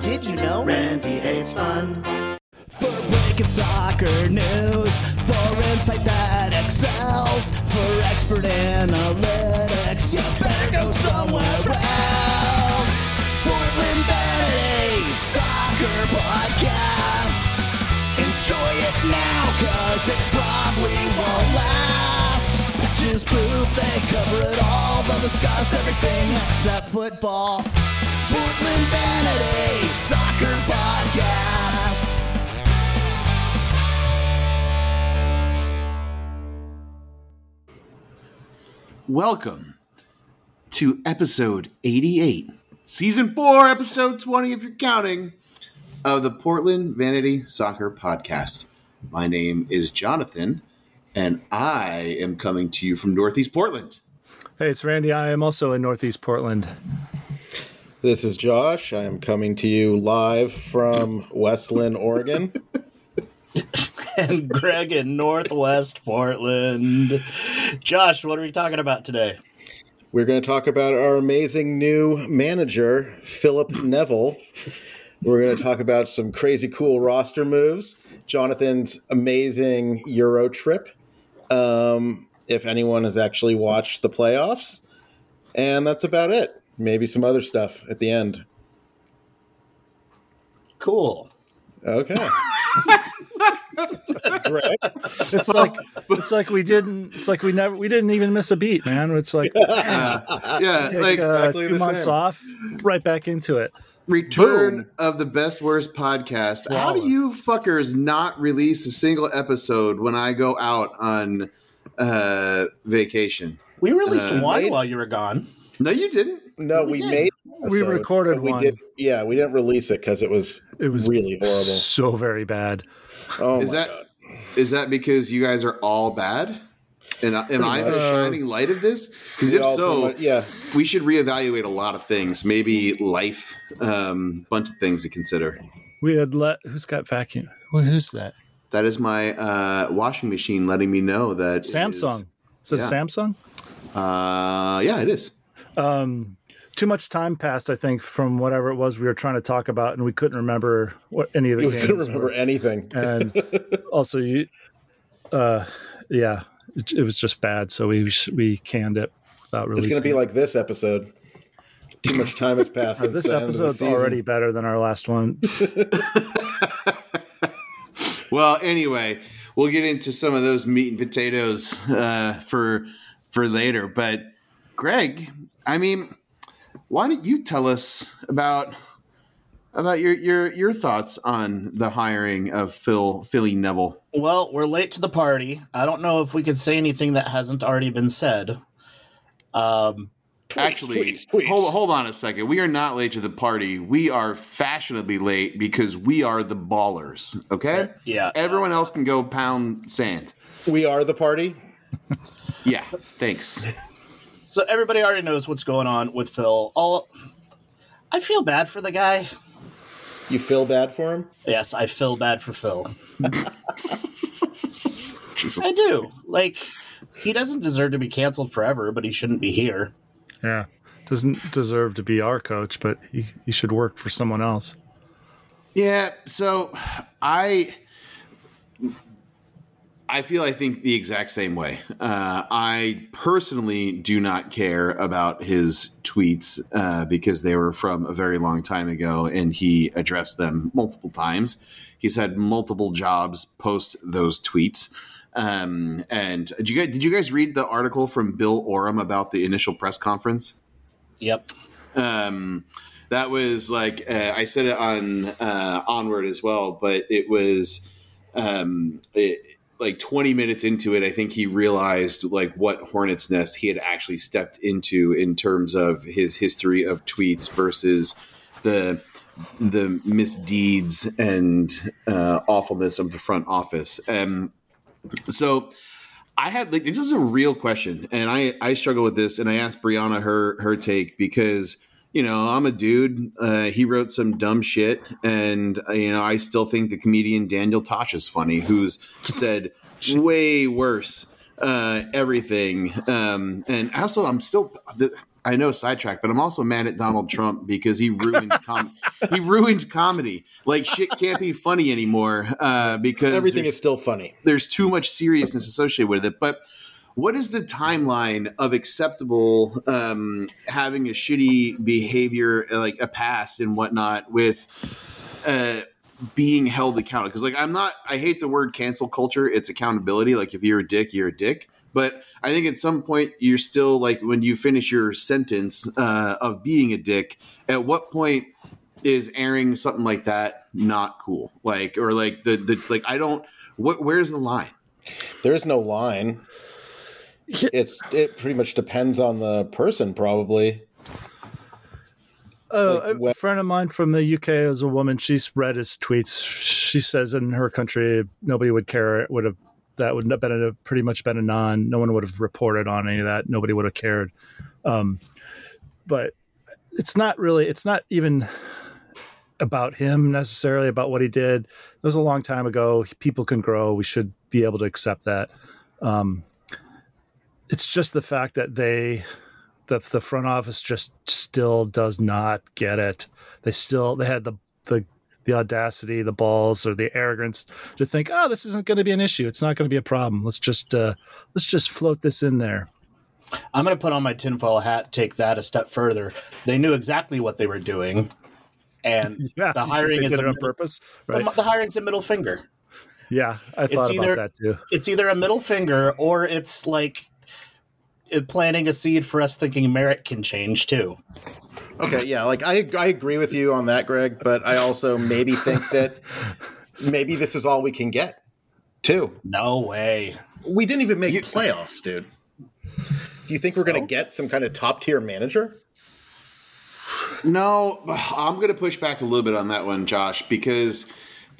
Did you know Randy hates fun? For breaking soccer news, for insight that excels, for expert analytics, you better go somewhere else. Portland Vanity Soccer Podcast. Enjoy it now, cause it probably won't last. Pitches proof they cover it all, they'll discuss everything except football. Portland Vanity Soccer Podcast. Welcome to episode 88, season 4, episode 20, if you're counting, of the Portland Vanity Soccer Podcast. My name is Jonathan, and I am coming to you from Northeast Portland. Hey, it's Randy. I am also in Northeast Portland. This is Josh. I am coming to you live from Westland, Oregon. And Greg in Northwest Portland. Josh, what are we talking about today? We're going to talk about our amazing new manager, Philip Neville. We're going to talk about some crazy cool roster moves, Jonathan's amazing Euro trip, um, if anyone has actually watched the playoffs. And that's about it. Maybe some other stuff at the end. Cool. Okay. Greg? It's like it's like we didn't. It's like we never. We didn't even miss a beat, man. It's like Uh, yeah, take like uh, exactly two months same. off, right back into it. return boom. of the best worst podcast. How do you fuckers not release a single episode when I go out on uh, vacation? We released Uh, one made- while you were gone. No, you didn't. No, we made. an We recorded we one. Did, yeah, we didn't release it because it was It was really horrible. so very bad. Oh is my that god! is that because you guys are all bad? And I- am I the shining light of this? Because if so, much- yeah, we should reevaluate a lot of things. Maybe life, um, bunch of things to consider. We had let. Who's got vacuum? Who's that? That is my uh, washing machine letting me know that it is- Samsung. Is it yeah. Samsung? uh, yeah, it is. Um, too much time passed, I think, from whatever it was we were trying to talk about, and we couldn't remember what any of the we games. couldn't remember were. anything. and also you uh yeah it, it was just bad so we we canned it without It's going to be like this episode. Too much time has passed. Since this the end of the episode's already better than our last one Well, anyway, we'll get into some of those meat and potatoes uh, for for later. But Greg, I mean, why don't you tell us about about your your your thoughts on the hiring of Phil Philly Neville? Well, we're late to the party. I don't know if we could say anything that hasn't already been said. Um, Actually, tweets, tweets. hold hold on a second. We are not late to the party. We are fashionably late because we are the ballers. Okay. yeah. Everyone else can go pound sand. We are the party. Yeah. Thanks. So everybody already knows what's going on with Phil. All I feel bad for the guy. You feel bad for him? Yes, I feel bad for Phil. Jesus. I do. Like he doesn't deserve to be canceled forever, but he shouldn't be here. yeah doesn't deserve to be our coach but he, he should work for someone else Yeah, so I I feel I think the exact same way. Uh, I personally do not care about his tweets uh, because they were from a very long time ago, and he addressed them multiple times. He's had multiple jobs post those tweets. Um, and did you guys did you guys read the article from Bill Oram about the initial press conference? Yep. um, that was like uh, I said it on uh, onward as well, but it was um, it, like 20 minutes into it. I think he realized like what hornet's nest he had actually stepped into in terms of his history of tweets versus the the misdeeds and uh, awfulness of the front office. Um, so I had like this was a real question, and I I struggle with this, and I asked Brianna her her take because you know I'm a dude. Uh, he wrote some dumb shit, and uh, you know I still think the comedian Daniel Tosh is funny, who's said way worse uh, everything. Um, and also, I'm still the, I know sidetrack, but I'm also mad at Donald Trump because he ruined com- he ruined comedy. Like shit can't be funny anymore uh, because Everything is still funny. there's too much seriousness associated with it. But what is the timeline of acceptable um, having a shitty behavior, like a past and whatnot, with uh, being held accountable? Because like I'm not, I hate the word cancel culture. It's accountability. Like if you're a dick, you're a dick. But I think at some point you're still like when you finish your sentence uh, of being a dick. At what point is airing something like that not cool? Like or like the the like I don't. What where's the line? There's no line. It's it pretty much depends on the person, probably. Uh, Like, a friend of mine from the UK is a woman. She's read his tweets. She says in her country nobody would care. It would have that would have been a, pretty much been a non. No one would have reported on any of that. Nobody would have cared. Um, but it's not really. It's not even about him necessarily. About what he did. It was a long time ago. People can grow. We should be able to accept that. Um, it's just the fact that they the the front office just still does not get it. They still they had the the the audacity, the balls, or the arrogance to think, oh, this isn't going to be an issue. It's not going to be a problem. Let's just uh, let's just float this in there. I'm going to put on my tinfoil hat, take that a step further. They knew exactly what they were doing, and Yeah, the hiring is a on purpose, the, right? the hiring's a middle finger. Yeah, I thought either- about that too. It's either a middle finger or it's like Uh, planting a seed for us thinking merit can change too. Okay, yeah, like I I agree with you on that, Greg, but I also maybe think that maybe this is all we can get. Too. No way. We didn't even make playoffs, dude. Do you think we're going to get some kind of top tier manager? No, I'm going to push back a little bit on that one, Josh, because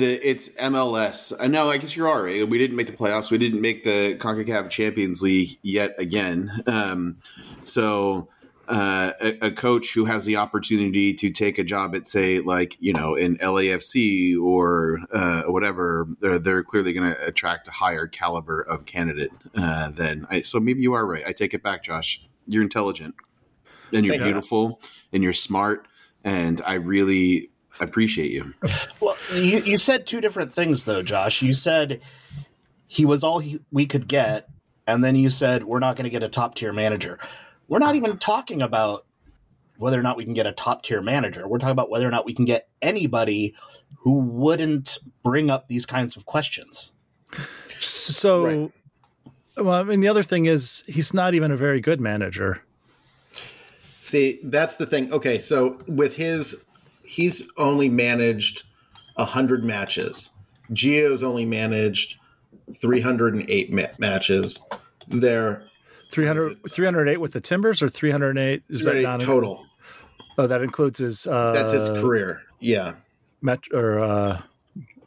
the it's MLS. I know. I guess you're all right. We didn't make the playoffs. We didn't make the Concacaf Champions League yet again. Um, so. Uh, a, a coach who has the opportunity to take a job at, say, like you know, in LAFC or uh, whatever, they're, they're clearly going to attract a higher caliber of candidate uh, than. I, so maybe you are right. I take it back, Josh. You're intelligent and you're Thank you. beautiful and you're smart and I really appreciate you. Well, you, you said two different things though, Josh. You said he was all he, we could get, and then you said we're not going to get a top tier manager. We're not even talking about whether or not we can get a top tier manager. We're talking about whether or not we can get anybody who wouldn't bring up these kinds of questions. So, Right. well, I mean, the other thing is he's not even a very good manager. See, that's the thing. Okay, so with his, he's only managed hundred matches. Gio's only managed three hundred and eight ma- matches. They're 300, 308 with the Timbers or 308? Is that not total. Oh, that includes his. Uh, That's his career. Yeah. Met, or uh,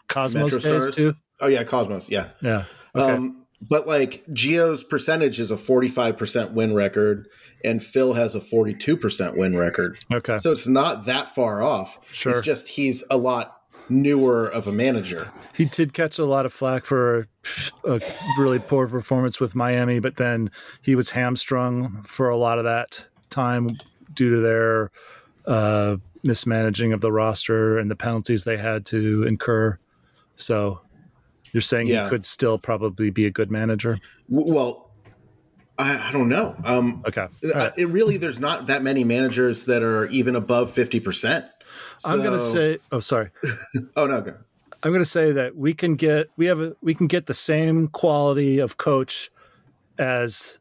Cosmos days too. Oh yeah, Cosmos. Yeah. Yeah. Okay. Um, but like Gio's percentage is a 45% win record, and Phil has a 42% win record. okay. So it's not that far off. Sure. It's just he's a lot newer of a manager. he did catch a lot of flack for a really poor performance with Miami, but then he was hamstrung for a lot of that time due to their uh, mismanaging of the roster and the penalties they had to incur. So you're saying Yeah. he could still probably be a good manager? Well, I, I don't know. Um, Okay. uh, It really, there's not that many managers that are even above 50%. I'm going to say, oh, sorry. oh, no, go. I'm going to say that we can get we have a we can get the same quality of coach as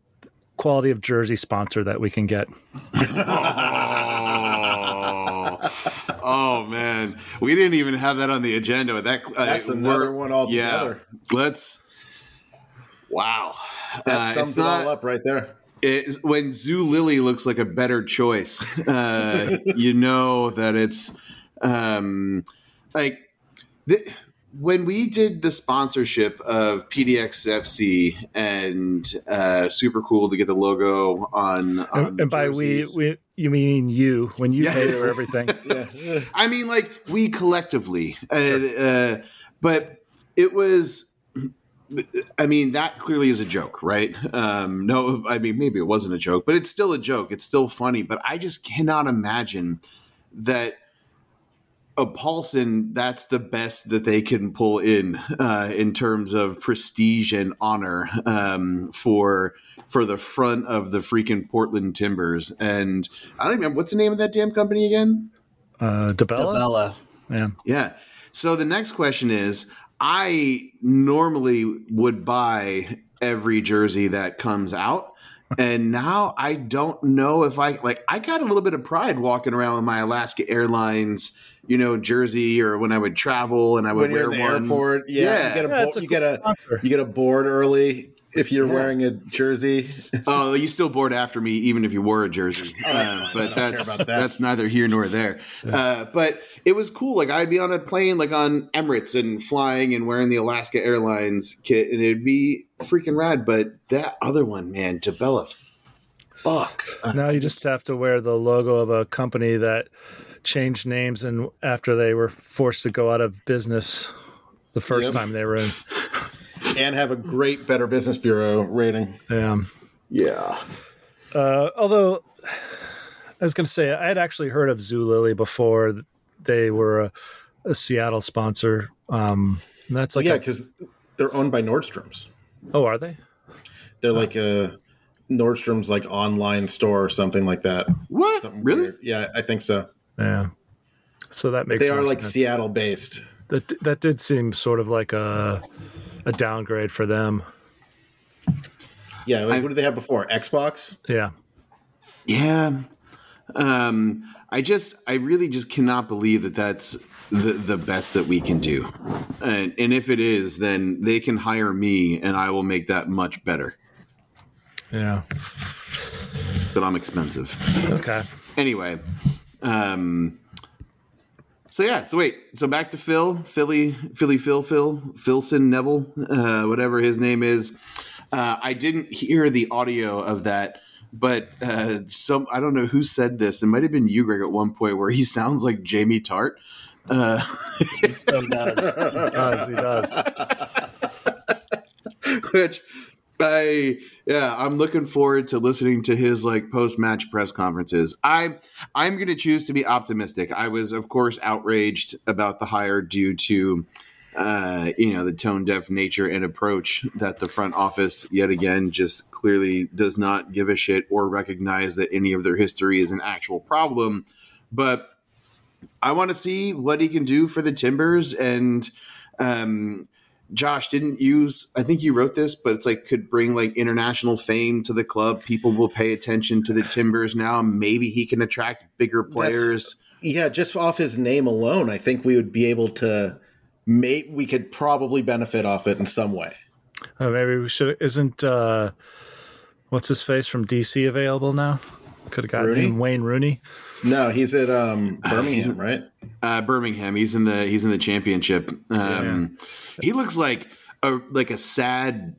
quality of jersey sponsor that we can get. Oh, man, we didn't even have that on the agenda. That uh, That's another one altogether. Yeah, let's. Wow, That Uh, sums it not- all up right there. it, when Zulily looks like a better choice, uh, you know that it's um, like the, when we did the sponsorship of PDXFC and uh, super cool to get the logo on. on And, and by we, we you mean you when you Yeah. pay for everything. Yeah. I mean, like we collectively, uh, uh, but it was I mean, that clearly is a joke, right? Um, no, I mean, maybe it wasn't a joke, but it's still a joke. It's still funny. But I just cannot imagine that a Paulson, that's the best that they can pull in uh, in terms of prestige and honor um, for for the front of the freaking Portland Timbers. And I don't remember what's the name of that damn company again. Uh, DaBella? Bella. Yeah. Yeah. So the next question is I normally would buy every jersey that comes out. And now I don't know if I like I got a little bit of pride walking around with my Alaska Airlines, you know, jersey or when I would travel and I would when you're wear in the one. airport, yeah, Yeah. you get a Yeah, bo- a you cool get a sponsor. you get a board early if you're Yeah. wearing a jersey. Oh, you still board after me, even if you wore a jersey. Uh, but that's that. that's neither here nor there. Uh, but it was cool. Like I'd be on a plane, like on Emirates, and flying and wearing the Alaska Airlines kit, and it'd be freaking rad. But that other one, man, DaBella, fuck. Now you just have to wear the logo of a company that changed names and after they were forced to go out of business the first Yep. time they were in. and have a great Better Business Bureau rating. Yeah. Yeah. Uh, although I was going to say I had actually heard of Zulily before they were a, a Seattle sponsor. Um, and that's like yeah, because they're owned by Nordstrom's. Oh, are they? They're like a Nordstrom's like online store or something like that. What? Something really? weird. Yeah, I think so. Yeah. So that makes sense. They are like sense. Seattle based. that. That did seem sort of like a a downgrade for them. Yeah, like, I- what did they have before? Xbox. Yeah. Yeah. Um, I just, I really just cannot believe that that's the, the best that we can do. And, and if it is, then they can hire me and I will make that much better. Yeah. But I'm expensive. Okay. Anyway. Um, so yeah, so wait, so back to Phil, Philly, Philly, Phil, Phil, Philson Neville, uh, whatever his name is. Uh, I didn't hear the audio of that, but uh, some I don't know who said this. It might have been you, Greg, at one point where he sounds like Jamie Tartt. Uh, He so does. He does. He does. which I yeah, I'm looking forward to listening to his like post match press conferences. I I'm going to choose to be optimistic. I was of course outraged about the hire due to uh, you know the tone deaf nature and approach that the front office yet again just clearly does not give a shit or recognize that any of their history is an actual problem. But I want to see what he can do for the Timbers and um, Josh, didn't use I think you wrote this, but it's like could bring like international fame to the club. People will pay attention to the Timbers now. Maybe he can attract bigger players. Yeah, just off his name alone, I think we would be able to. May we could probably benefit off it in some way. Uh, maybe we should. Isn't uh, what's his face from DC available now? Could have gotten Rooney? him Wayne Rooney. No, he's at um, Birmingham, right? Uh, Birmingham, he's in the he's in the championship. Um, He looks like a like a sad,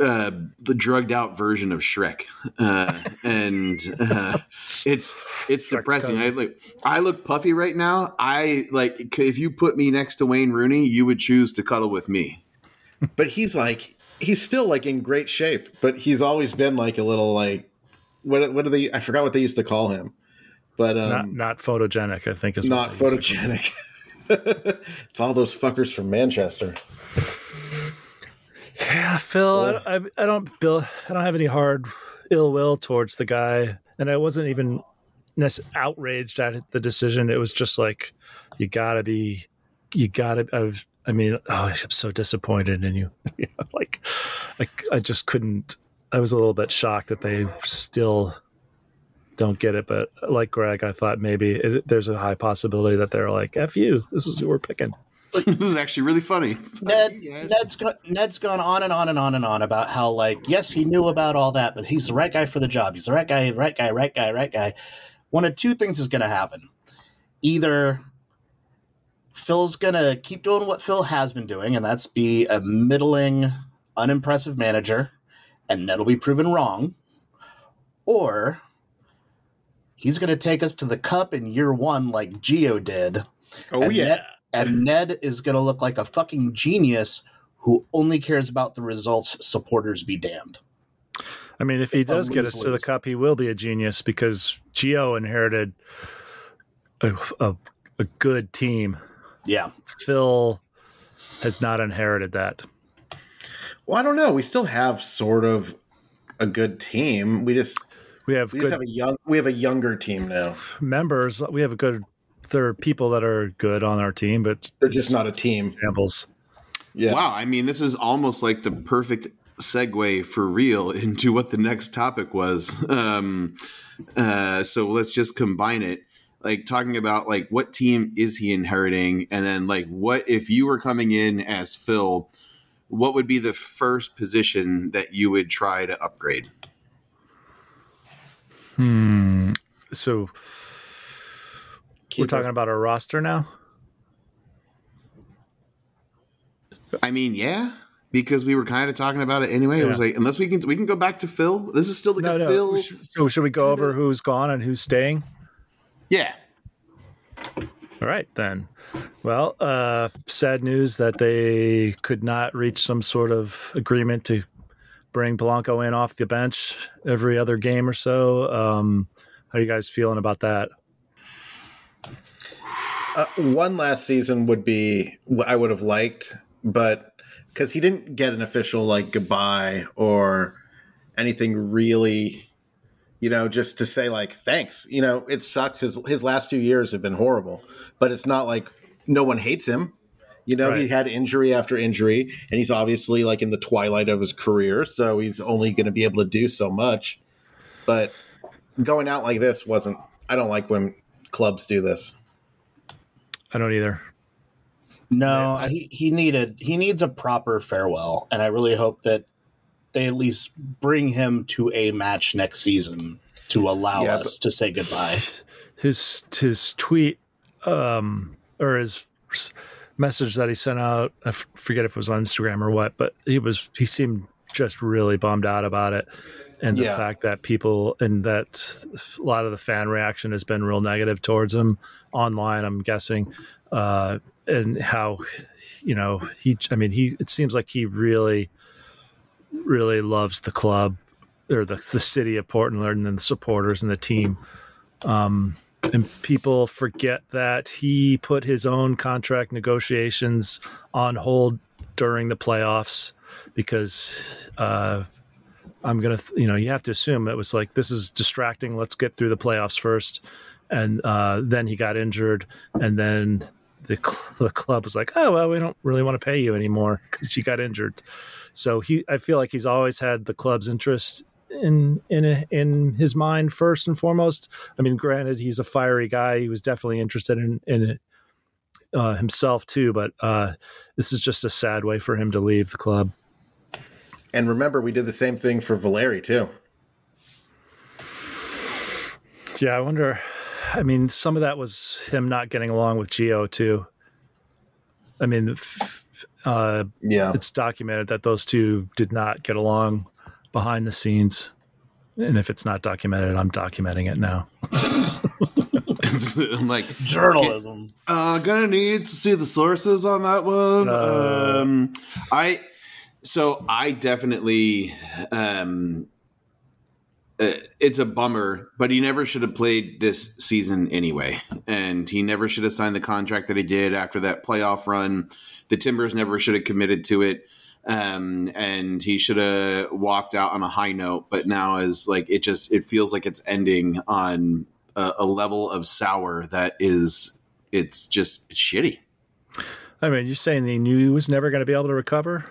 uh, the drugged out version of Shrek, uh, and uh, it's it's depressing. I look I look puffy right now. I like if you put me next to Wayne Rooney, you would choose to cuddle with me. But he's like he's still like in great shape, but he's always been like a little like what what do they I forgot what they used to call him. But um not not photogenic. I think is not what they used to photogenic. it's all those fuckers from Manchester. Yeah, Phil, I, I, I don't, Bill, I don't have any hard ill will towards the guy, and I wasn't even outraged at the decision. It was just like, you gotta be, you gotta. I was, I mean, oh, I'm so disappointed in you. you know, like, I, I just couldn't. I was a little bit shocked that they still don't get it. But uh, like Greg, I thought maybe it, there's a high possibility that they're like, "F you, this is who we're picking." this is actually really funny. Ned, Ned's, go, Ned's gone on and on and on and on about how, like, yes, he knew about all that, but he's the right guy for the job. He's the right guy, right guy, right guy, right guy. One of two things is going to happen. Either Phil's going to keep doing what Phil has been doing, and that's be a middling, unimpressive manager, and Ned will be proven wrong, or he's going to take us to the cup in year one like Gio did Oh and yeah. Ned, and Ned is going to look like a fucking genius who only cares about the results, supporters be damned. I mean, if he does get us to the cup, he will be a genius because Gio inherited a, a, a good team. Yeah. Phil has not inherited that. Well, I don't know. We still have sort of a good team. We just We have we good just have a young we have a younger team now. members. We have a good. There are people that are good on our team, but They're just not a team. examples. Yeah. Wow, I mean, this is almost like the perfect segue for real into what the next topic was. Um, uh, so let's just combine it. Like talking about like what team is he inheriting, and then like what if you were coming in as Phil, what would be the first position that you would try to upgrade? Hmm. So Keep we're talking about our roster now. I mean, yeah, because we were kind of talking about it anyway. It was like unless we can we can go back to Phil. This is still like No, no. Phil. So should we go over who's gone and who's staying? Yeah. All right, then. Well, uh, sad news that they could not reach some sort of agreement to bring Blanco in off the bench every other game or so. Um, how are you guys feeling about that? Uh, one last season would be what I would have liked, but because he didn't get an official like goodbye or anything really, you know, just to say like thanks. You know, it sucks. His his last few years have been horrible, but it's not like no one hates him. You know, he had injury after injury, and he's obviously like in the twilight of his career, so he's only going to be able to do so much. But going out like this wasn't. I don't like when clubs do this. I don't either. No, he, he needed he needs a proper farewell, and I really hope that they at least bring him to a match next season to allow Yeah, us to say goodbye. His his tweet um, or his s- message that he sent out. I f- forget if it was on Instagram or what, but he was he seemed just really bummed out about it, and the Yeah. fact that people and that a lot of the fan reaction has been real negative towards him online. I'm guessing, uh, and how you know he. I mean, he. It seems like he really, really loves the club or the the city of Portland and the supporters and the team. Um, and people forget that he put his own contract negotiations on hold during the playoffs because uh, I'm gonna, you know, you have to assume it was like this is distracting. Let's get through the playoffs first, and uh, then he got injured, and then the cl- the club was like, oh well, we don't really want to pay you anymore because you got injured. So he, I feel like he's always had the club's interest in in in his mind first and foremost. I mean, granted, he's a fiery guy. He was definitely interested in in it uh, himself too. But uh, this is just a sad way for him to leave the club. And remember, we did the same thing for Valeri too. Yeah, I wonder. I mean, some of that was him not getting along with Gio too. I mean, uh, Yeah, it's documented that those two did not get along behind the scenes. And if it's not documented, I'm documenting it now. I'm like Journalism. Uh, gonna need to see the sources on that one. Uh. um, I so I definitely um, uh, it's a bummer, but he never should have played this season anyway, and he never should have signed the contract that he did after that playoff run. The Timbers never should have committed to it. Um, and he should have walked out on a high note, but now is like it just it feels like it's ending on a, a level of sour that is it's just it's shitty. I mean, you're saying he knew he was never going to be able to recover?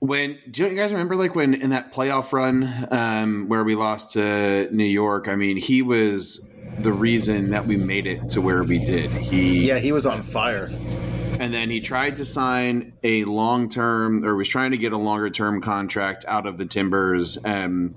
When do you guys remember like when in that playoff run um, where we lost to New York? I mean, he was the reason that we made it to where we did. He yeah, he was on fire. And then he tried to sign a long term or was trying to get a longer term contract out of the Timbers. Um,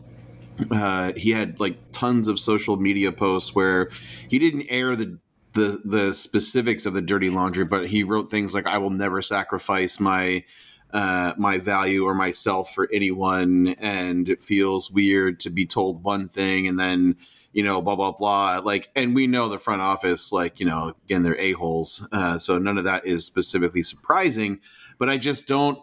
uh, he had like tons of social media posts where he didn't air the the the specifics of the dirty laundry, but he wrote things like "I will never sacrifice my." Uh, my value or myself for anyone, and it feels weird to be told one thing and then you know, blah blah blah. Like, and we know the front office, like, you know, again, they're a holes, uh, so none of that is specifically surprising. but I just don't.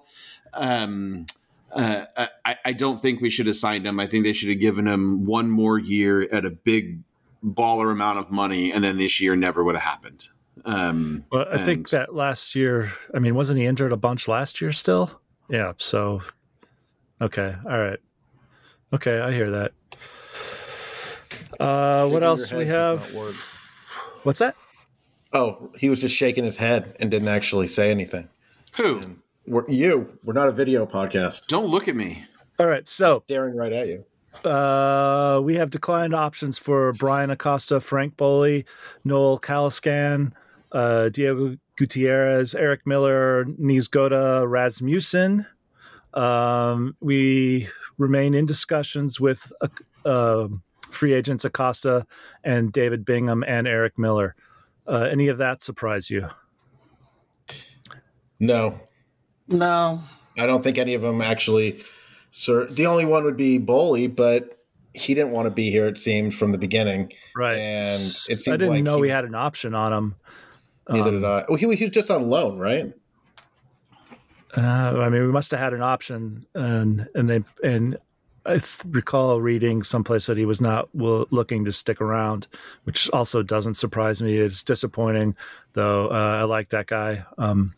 Um, uh, I, I don't think we should have signed him. I think they should have given him one more year at a big baller amount of money, and then this year never would have happened. Um, Well, I think that last year, I mean, wasn't he injured a bunch last year still? Yeah. So, okay. All right. Okay. I hear that. Uh, what your else we have? What's that? Oh, he was just shaking his head and didn't actually say anything. who? We're, you, we're not a video podcast. Don't look at me. All right. So, Staring right at you. Uh, we have declined options for Bryan Acosta, Franck Boli, Noel Caliskan, uh, Diego Gutierrez, Eric Miller, Niezgoda Rasmussen. Um, we remain in discussions with uh, uh, free agents Acosta and David Bingham and Eric Miller. Uh, any of that surprise you? No, No, I don't think any of them actually. Sir, the only one would be Boli, but he didn't want to be here. It seemed from the beginning. Right. And it I didn't like know he we had an option on him. Neither Um, did I. Well, he, was- he was just on loan, right? Uh, I mean, we must have had an option, and and they and I th- recall reading someplace that he was not w- looking to stick around, which also doesn't surprise me. It's disappointing, though. Uh, I like that guy, um,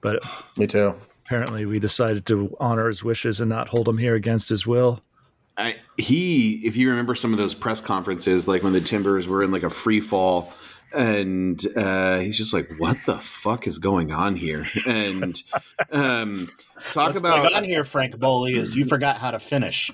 but Me too. apparently we decided to honor his wishes and not hold him here against his will. I, he, if you remember some of those press conferences, like when the Timbers were in like a free fall, and uh, he's just like, "What the fuck is going on here?" And um, talk what's about going on here, Franck Boli, is you forgot how to finish.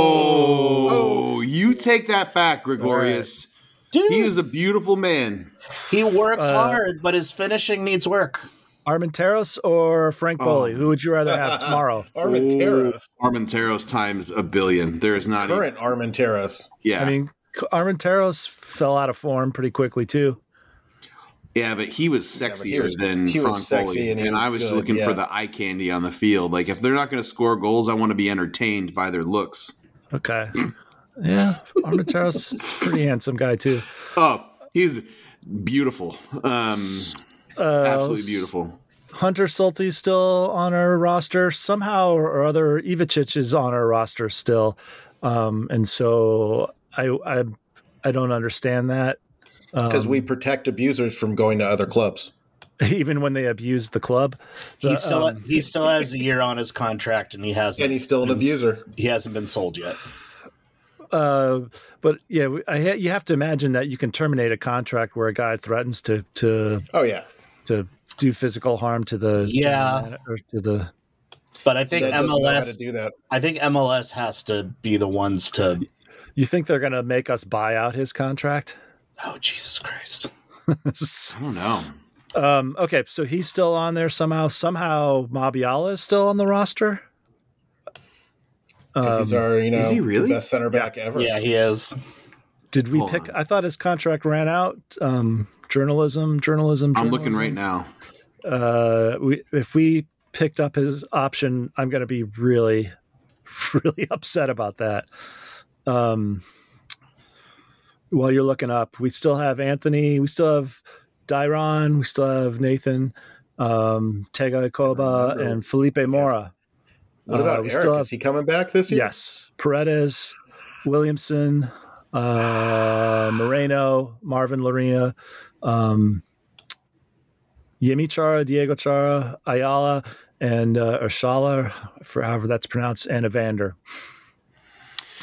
Oh, you take that back, Gregorius. Dude, He is a beautiful man. he works Uh, hard, but his finishing needs work. Armenteros or Frank Oh. Who would you rather have tomorrow? Armenteros. Armenteros times a billion. There is not. Current Armenteros. yeah, I mean, Armenteros fell out of form pretty quickly too. yeah, but he was but sexier he was- than he was Franck Boli, and and, was I was good, looking for the eye candy on the field. Like if they're not going to score goals, I want to be entertained by their looks. Okay, yeah, Armenteros, is a pretty handsome guy too. Oh, he's beautiful. Um, Uh, absolutely beautiful. Hunter Sulty's still on our roster somehow or other. Ivacic is on our roster still, um, and so I, I I don't understand that. Because Um, we protect abusers from going to other clubs. even when they abuse the club, He still um, he still has a year on his contract, and he hasn't. And he's still an been- abuser. He hasn't been sold yet. uh, but yeah, I, ha- you have to imagine that you can terminate a contract where a guy threatens to to Oh, yeah. to do physical harm to the Yeah. general or to the But I think Zed doesn't how to MLS. do that. I think MLS has to be the ones to. You think they're going to make us buy out his contract Oh Jesus Christ! I don't know. um okay so he's still on there somehow somehow Mabiala is still on the roster 'Cause he's Um, our, you know, is he really? best center back ever. Yeah, he is. did we Hold pick on. i thought his contract ran out um journalism journalism, I'm looking right now. uh we if we picked up his option i'm going to be really really upset about that um while you're looking up we still have anthony we still have Dairon, we still have nathan um Tega Ikoba and felipe mora What Uh, about we Eric? still Is he coming back this year? yes paredes williamson uh moreno marvin lorena um Yemi Chara, Diego Chara, Ayala, and uh, Urshala, for however that's pronounced, and Evander.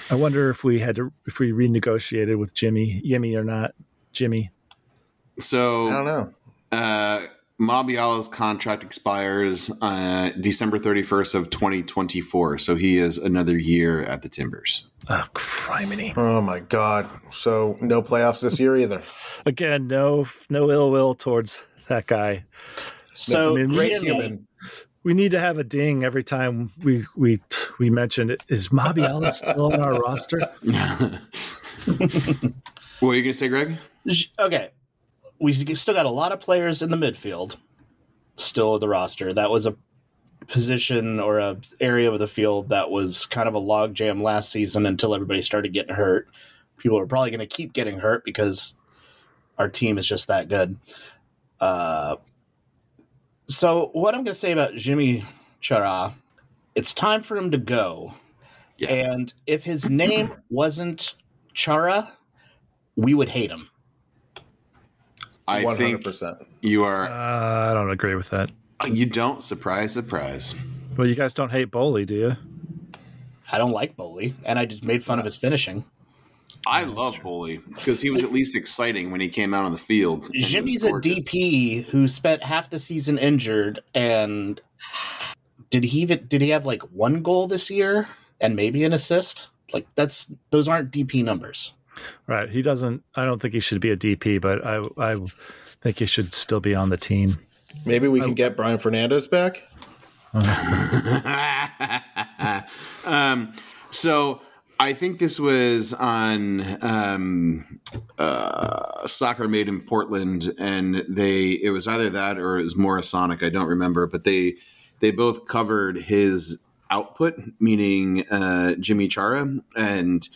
I wonder if we had to, if we renegotiated with Jimmy, Yemi or not, Jimmy. So I don't know. uh, Mabiala's contract expires uh, December 31st of 2024. So he is another year at the Timbers. Oh, criminy. Oh, my God. So no playoffs this year either. Again, no, no ill will towards that guy. So I mean, Great didn't- human. We need to have a ding every time we we we mention it. Is Mabiala still on our roster? what are you going to say, Greg? Okay, we still got a lot of players in the midfield still at the roster. That was a position or a area of the field that was kind of a logjam last season until everybody started getting hurt. People are probably going to keep getting hurt because our team is just that good. Uh, So what I'm going to say about Jimmy Chara, it's time for him to go. Yeah. And if his name wasn't Chara, we would hate him. I One hundred think percent. you are. Uh, I don't agree with that. You don't. Surprise, surprise. Well, you guys don't hate Boli, do you? I don't like Boli, and I just made fun of his finishing. I love Bully because he was at least exciting when he came out on the field. and he was Jimmy's a. DP who spent half the season injured, and did he even did he have like one goal this year and maybe an assist? Like that's those aren't DP numbers. Right. He doesn't. I don't think he should be a DP, but I I think he should still be on the team. Maybe we can get Brian Fernandez back. um, so I think this was on um, uh, Soccer Made in Portland, and they it was either that or it was Morrisonic. I don't remember, but they they both covered his output, meaning uh, Jimmy Chara, and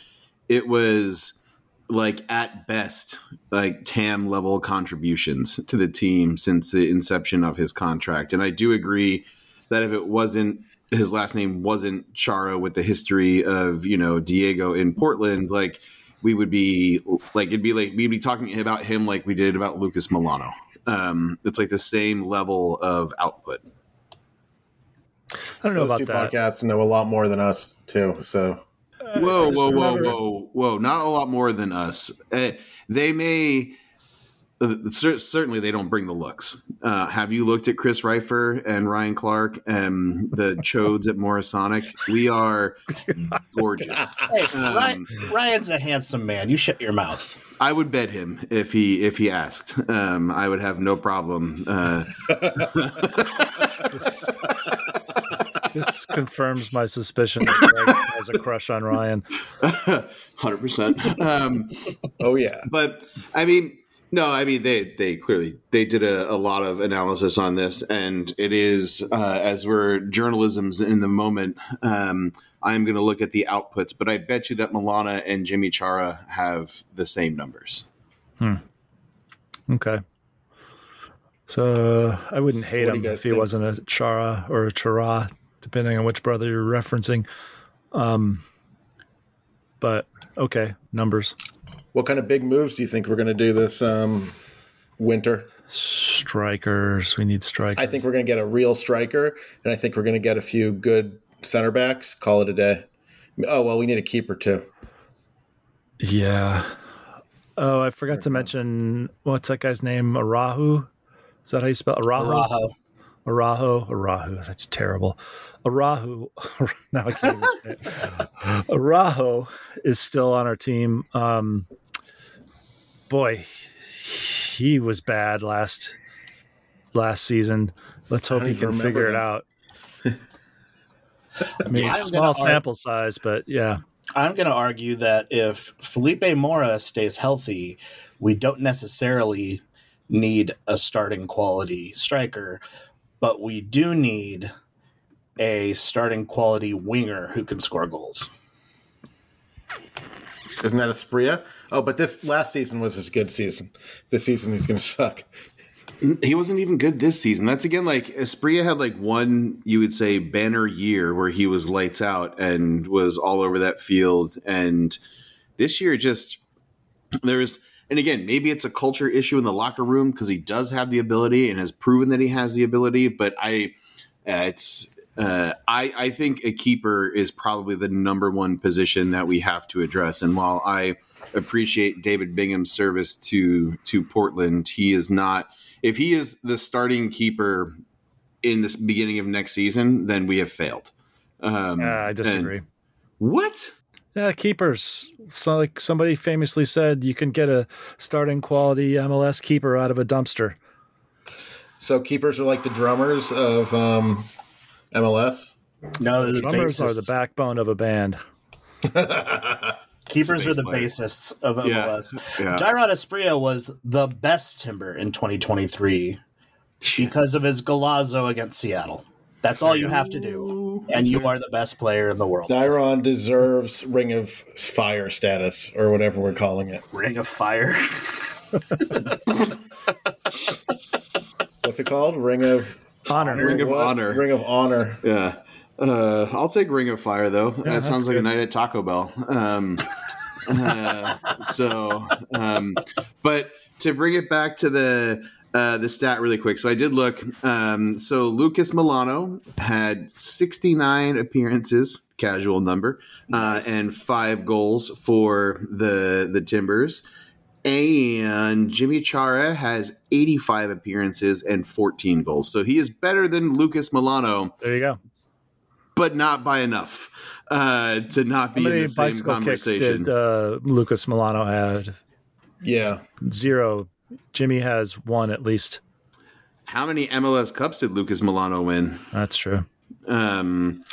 it was like at best like tam level contributions to the team since the inception of his contract and i do agree that if it wasn't his last name wasn't chara with the history of you know diego in portland like we would be like it'd be like we'd be talking about him like we did about Lucas Melano um it's like the same level of output I don't know Those two about that. podcasts know a lot more than us too. So Whoa, just whoa, whoa, whoa, whoa! Not a lot more than us. Uh, they may. Uh, cer- certainly, they don't bring the looks. Uh, have you looked at Chris Reifer and Ryan Clark and the Chodes at Morrisonic? We are gorgeous. Hey, Um, Ryan's a handsome man. You shut your mouth. I would bet him if he if he asked. Um, I would have no problem. Uh, This confirms my suspicion that Greg has a crush on Ryan. Hundred percent. Um, oh yeah. but I mean, no, I mean they they clearly they did a, a lot of analysis on this, and it is uh, as we're journalism's in the moment. Um, I'm going to look at the outputs, but I bet you that Melano and Jimmy Chara have the same numbers. Hmm. Okay. So I wouldn't hate What him you guys if he wasn't a Chara or a Chara, depending on which brother you're referencing. Um, but okay, numbers. What kind of big moves do you think we're going to do this um, winter? Strikers. We need strikers. I think we're going to get a real striker, and I think we're going to get a few good center backs. Call it a day. Oh well, we need a keeper too. Yeah. Oh, I forgot to mention what's that guy's name? Arahu. Is that how you spell Arahu? Raho. Arahu. Arahu. That's terrible. Arahu. now I can't even say it. Arahu is still on our team. Um, boy, he was bad last last season. Let's hope he can even figure it out. I mean, I'm gonna small argue- sample size, but yeah. I'm going to argue that if Felipe Mora stays healthy, we don't necessarily need a starting quality striker, but we do need a starting quality winger who can score goals. Isn't that a Spria? Oh, but this last season was his good season. This season he's going to suck. He wasn't even good this season. That's again like Asprilla had like one you would say banner year where he was lights out and was all over that field. And this year just there's and again maybe it's a culture issue in the locker room because he does have the ability and has proven that he has the ability. But I uh, it's uh, I I think a keeper is probably the number one position that we have to address. And while I appreciate David Bingham's service to to Portland, he is not if he is the starting keeper in the beginning of next season, then we have failed. Um, Yeah, I and- disagree. what? Yeah, keepers. So like somebody famously said, you can get a starting quality MLS keeper out of a dumpster. So keepers are like the drummers of um, MLS. No, they're the Drummers are the backbone of a band. Keepers are the player. bassists of Yeah. MLS. Yeah. Dairon Asprilla was the best timber in 2023 because of his golazo against Seattle. That's all you have to do, and you are the best player in the world. Dairon deserves Ring of Fire status or whatever we're calling it. Ring of Fire. What's it called? Ring of Honor. Ring of What? Honor. Ring of Honor. Yeah. Uh, I'll take Ring of Fire though. that that's sounds like a night at Taco Bell. Um, uh, so, um, but to bring it back to the uh, the stat really quick. So I did look. Um, so Lucas Melano had 69 appearances, casual number, uh, and five goals for the the Timbers. And Jimmy Chara has 85 appearances and 14 goals. So he is better than Lucas Melano There you go. but not by enough uh, to not be in many the same bicycle kicks conversation. did uh, Lucas Melano had? Yeah. Zero. Jimmy has one at least. How many MLS Cups did Lucas Melano win? That's true. Um,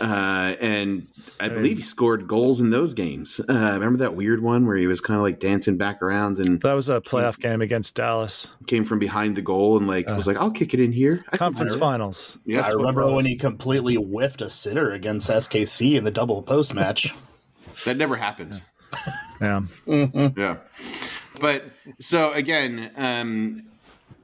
uh, and I believe he scored goals in those games. Uh, remember that weird one where he was kind of like dancing back around and That was a playoff game against Dallas. came from behind the goal and like was like, "I'll kick it in here." I Conference finals. Yeah, I remember when he completely whiffed a sitter against SKC in the double post match. that never happened. Yeah. Yeah. But so again, um,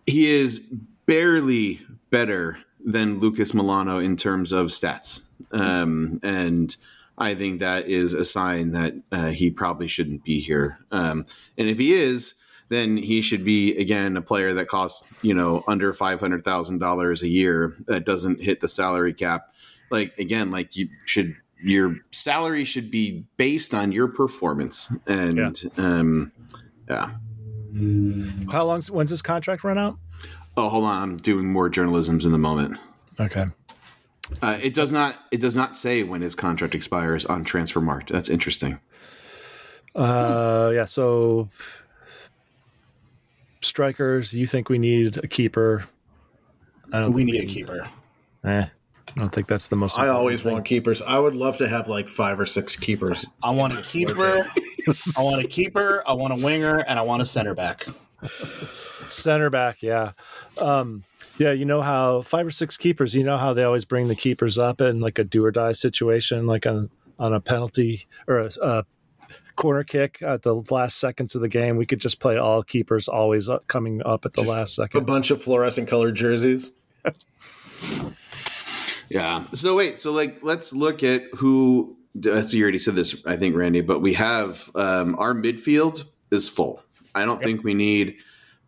he is barely better than Lucas Melano in terms of stats. Um, and I think that is a sign that uh, he probably shouldn't be here. Um, and if he is, then he should be again a player that costs you know under five hundred thousand dollars a year that doesn't hit the salary cap. Like again, like you should your salary should be based on your performance. And um, yeah. How long? When's his contract run out? Oh, hold on. I'm doing more journalisms in the moment. Okay. Uh, it does not. It does not say when his contract expires on Transfermarkt. That's interesting. Uh, yeah. So, strikers. You think we need a keeper? I don't. We think need a keeper. Eh, I don't think that's the most. I always thing. want keepers. I would love to have like five or six keepers. I want a keeper. I want a keeper. I want a winger, and I want a center back. Center back. Yeah. Um, yeah. You know how five or six keepers. You know how they always bring the keepers up in like a do or die situation, like on on a penalty or a, a corner kick at the last seconds of the game. We could just play all keepers always up, coming up at the Just last A bunch of fluorescent colored jerseys. Yeah. So wait. So like, let's look at who. That's you already said this, I think, Randy. But we have um, our midfield is full. I don't think we need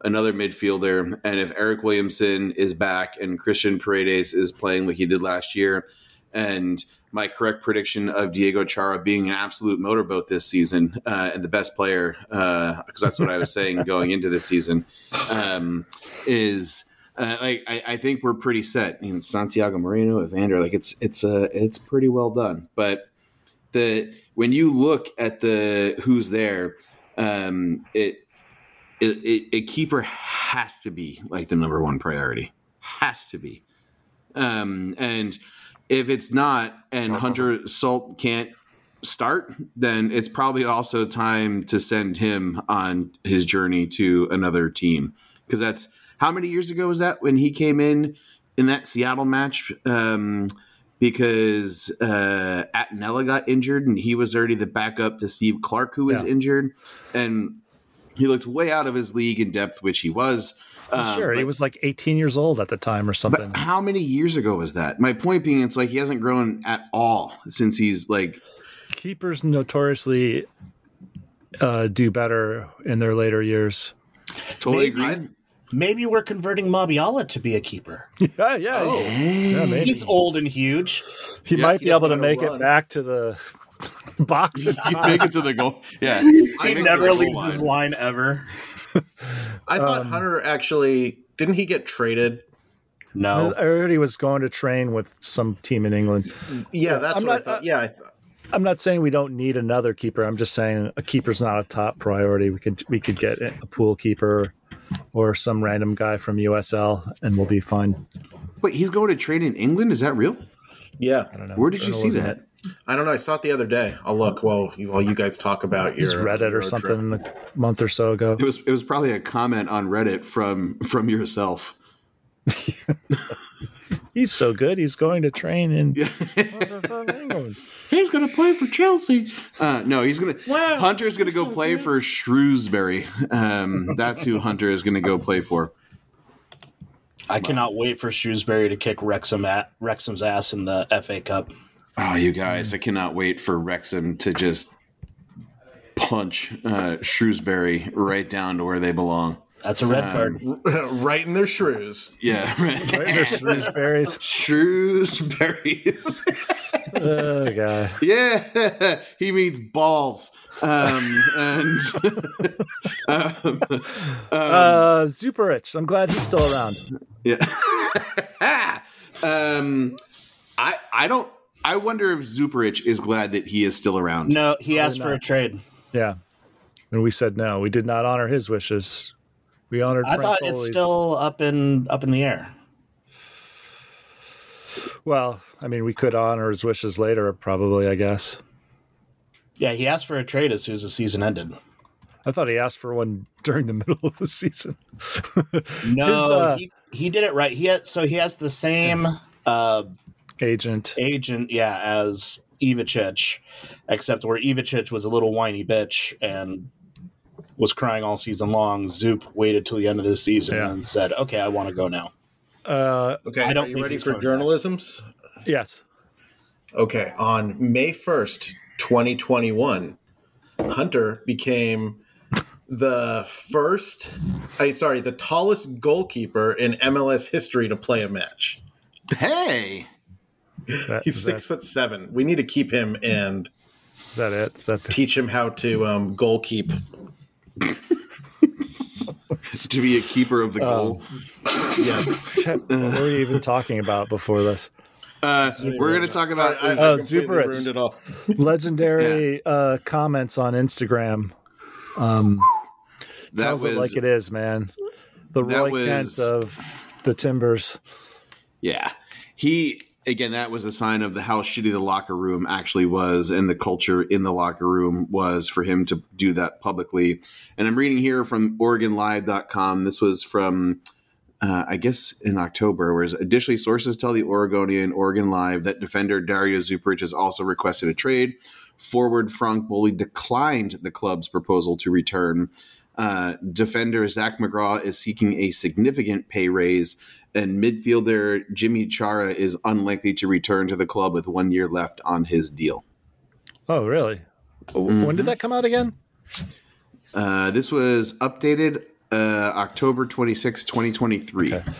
another midfielder. And if Eric Williamson is back and Christian Paredes is playing like he did last year, and my correct prediction of Diego Chara being an absolute motorboat this season uh, and the best player, because that's what I was saying going into this season, um, is uh, like I, I think we're pretty set. I mean, Santiago Moreno, Evander, like it's it's uh, it's pretty well done. But the when you look at the who's there, um, it, it, it a keeper has to be like the number one priority. Has to be. Um, and if it's not, and Hunter Sulte can't start, then it's probably also time to send him on his journey to another team because that's how many years ago was that when he came in in that Seattle match? Um, because uh, Attinella got injured and he was already the backup to Steve Clark, who was Yeah. injured, and he looked way out of his league in depth, which he was. Um, sure, he was like 18 years old at the time or something. but how many years ago was that? My point being, it's like he hasn't grown at all since he's like Keepers notoriously uh, do better in their later years. totally Maybe. agree. Maybe we're converting Mabiala to be a keeper. Yeah, yeah, Oh. yeah. Maybe He's old and huge. he yeah, might he be able to make wanna it back to the box. in He'd time. make it to the goal. Yeah, He I'd make it to never the goal leaves his line. line ever. I thought um, Hunter actually didn't he get traded? No. I heard he was going to train with some team in England. Yeah, that's I'm what I not- thought. Uh, yeah, I th- I'm not saying we don't need another keeper. I'm just saying a keeper's not a top priority. We could we could get a pool keeper or some random guy from USL, and we'll be fine. Wait, he's going to train in England? Is that real? yeah. I don't know. Where did you see Journalism. that? I don't know. I saw it the other day. I'll look while you, while you guys talk about your He's Reddit or road something trip. a month or so ago. It was it was probably a comment on Reddit from from yourself. He's so good. He's going to train in. England. He's going to play for Chelsea. Uh, no, he's going to. Hunter's going to go play for Shrewsbury. Um, that's who Hunter is going to go play for. I cannot wait for Shrewsbury to kick Wrexham at Wrexham's ass in the FA Cup. Oh, you guys, I cannot wait for Wrexham to just punch uh, Shrewsbury right down to where they belong. That's a red card. right in their shrews. Yeah. Right in their shrewsbury's. Shrewsbury's. Oh, God. yeah. He means balls. Um, and um, Uh, Zuparic. I'm glad he's still around. yeah. um, I I don't I wonder if Zuparic is glad that he is still around. No, he asked for a trade. Yeah. And we said no. We did not honor his wishes. We honored I Frank thought it's still up in up in the air. Well, I mean, we could honor his wishes later, probably, I guess. Yeah, he asked for a trade as soon as the season ended. I thought he asked for one during the middle of the season. No, His, uh, he, he did it right. He had so he has the same uh, Agent. agent, yeah, as Ivacic, except where Ivacic was a little whiny bitch and was crying all season long. Zoop waited till the end of the season Yeah. and said, "Okay, I want to go now." Uh, Okay, I don't are you think ready for coming back. journalism's? yes. Okay, on May 1st, 2021, Hunter became the first, I sorry, the tallest goalkeeper in MLS history to play a match. Hey. Is that, He's six that, foot seven. We need to keep him and is that it? Is that the, teach him how to um, goal keep. To be a keeper of the goal. Yeah, what were you even talking about before this? Uh, we're going to talk about. I, I Oh, completely Zuparic. ruined it all. Legendary uh, comments on Instagram. Um, that tells it was like it is, man. The that Roy was- Kent of the Timbers. Yeah. He again that was a sign of the how shitty the locker room actually was and the culture in the locker room was for him to do that publicly. And I'm reading here from OregonLive.com. This was from uh, I guess in October, whereas additionally sources tell the Oregonian Oregon Live that defender Dario Zuparic has also requested a trade. Forward Franck Boli declined the club's proposal to return. Uh, defender Zac McGraw is seeking a significant pay raise, and midfielder Jimmy Chara is unlikely to return to the club with one year left on his deal. Oh, really? When did that come out again? Uh, this was updated uh, October 26, 2023. Okay.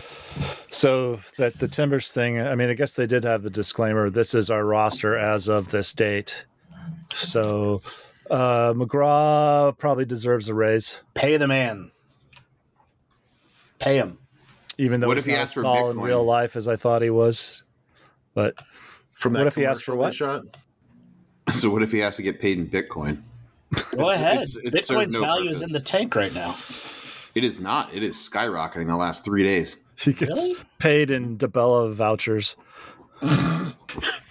So that the Timbers thing, I mean, I guess they did have the disclaimer this is our roster as of this date. So uh, McGraw probably deserves a raise, Pay the man. Pay him. even though What he's if he asked for as tall in real life as I thought he was. But From that What if he asked for commercial what? shot? So what if he has to get paid in Bitcoin? Go ahead. it's- it served Bitcoin's no value is in the tank right now. It is not. It is skyrocketing the last three days. he gets Really? paid in DaBella vouchers.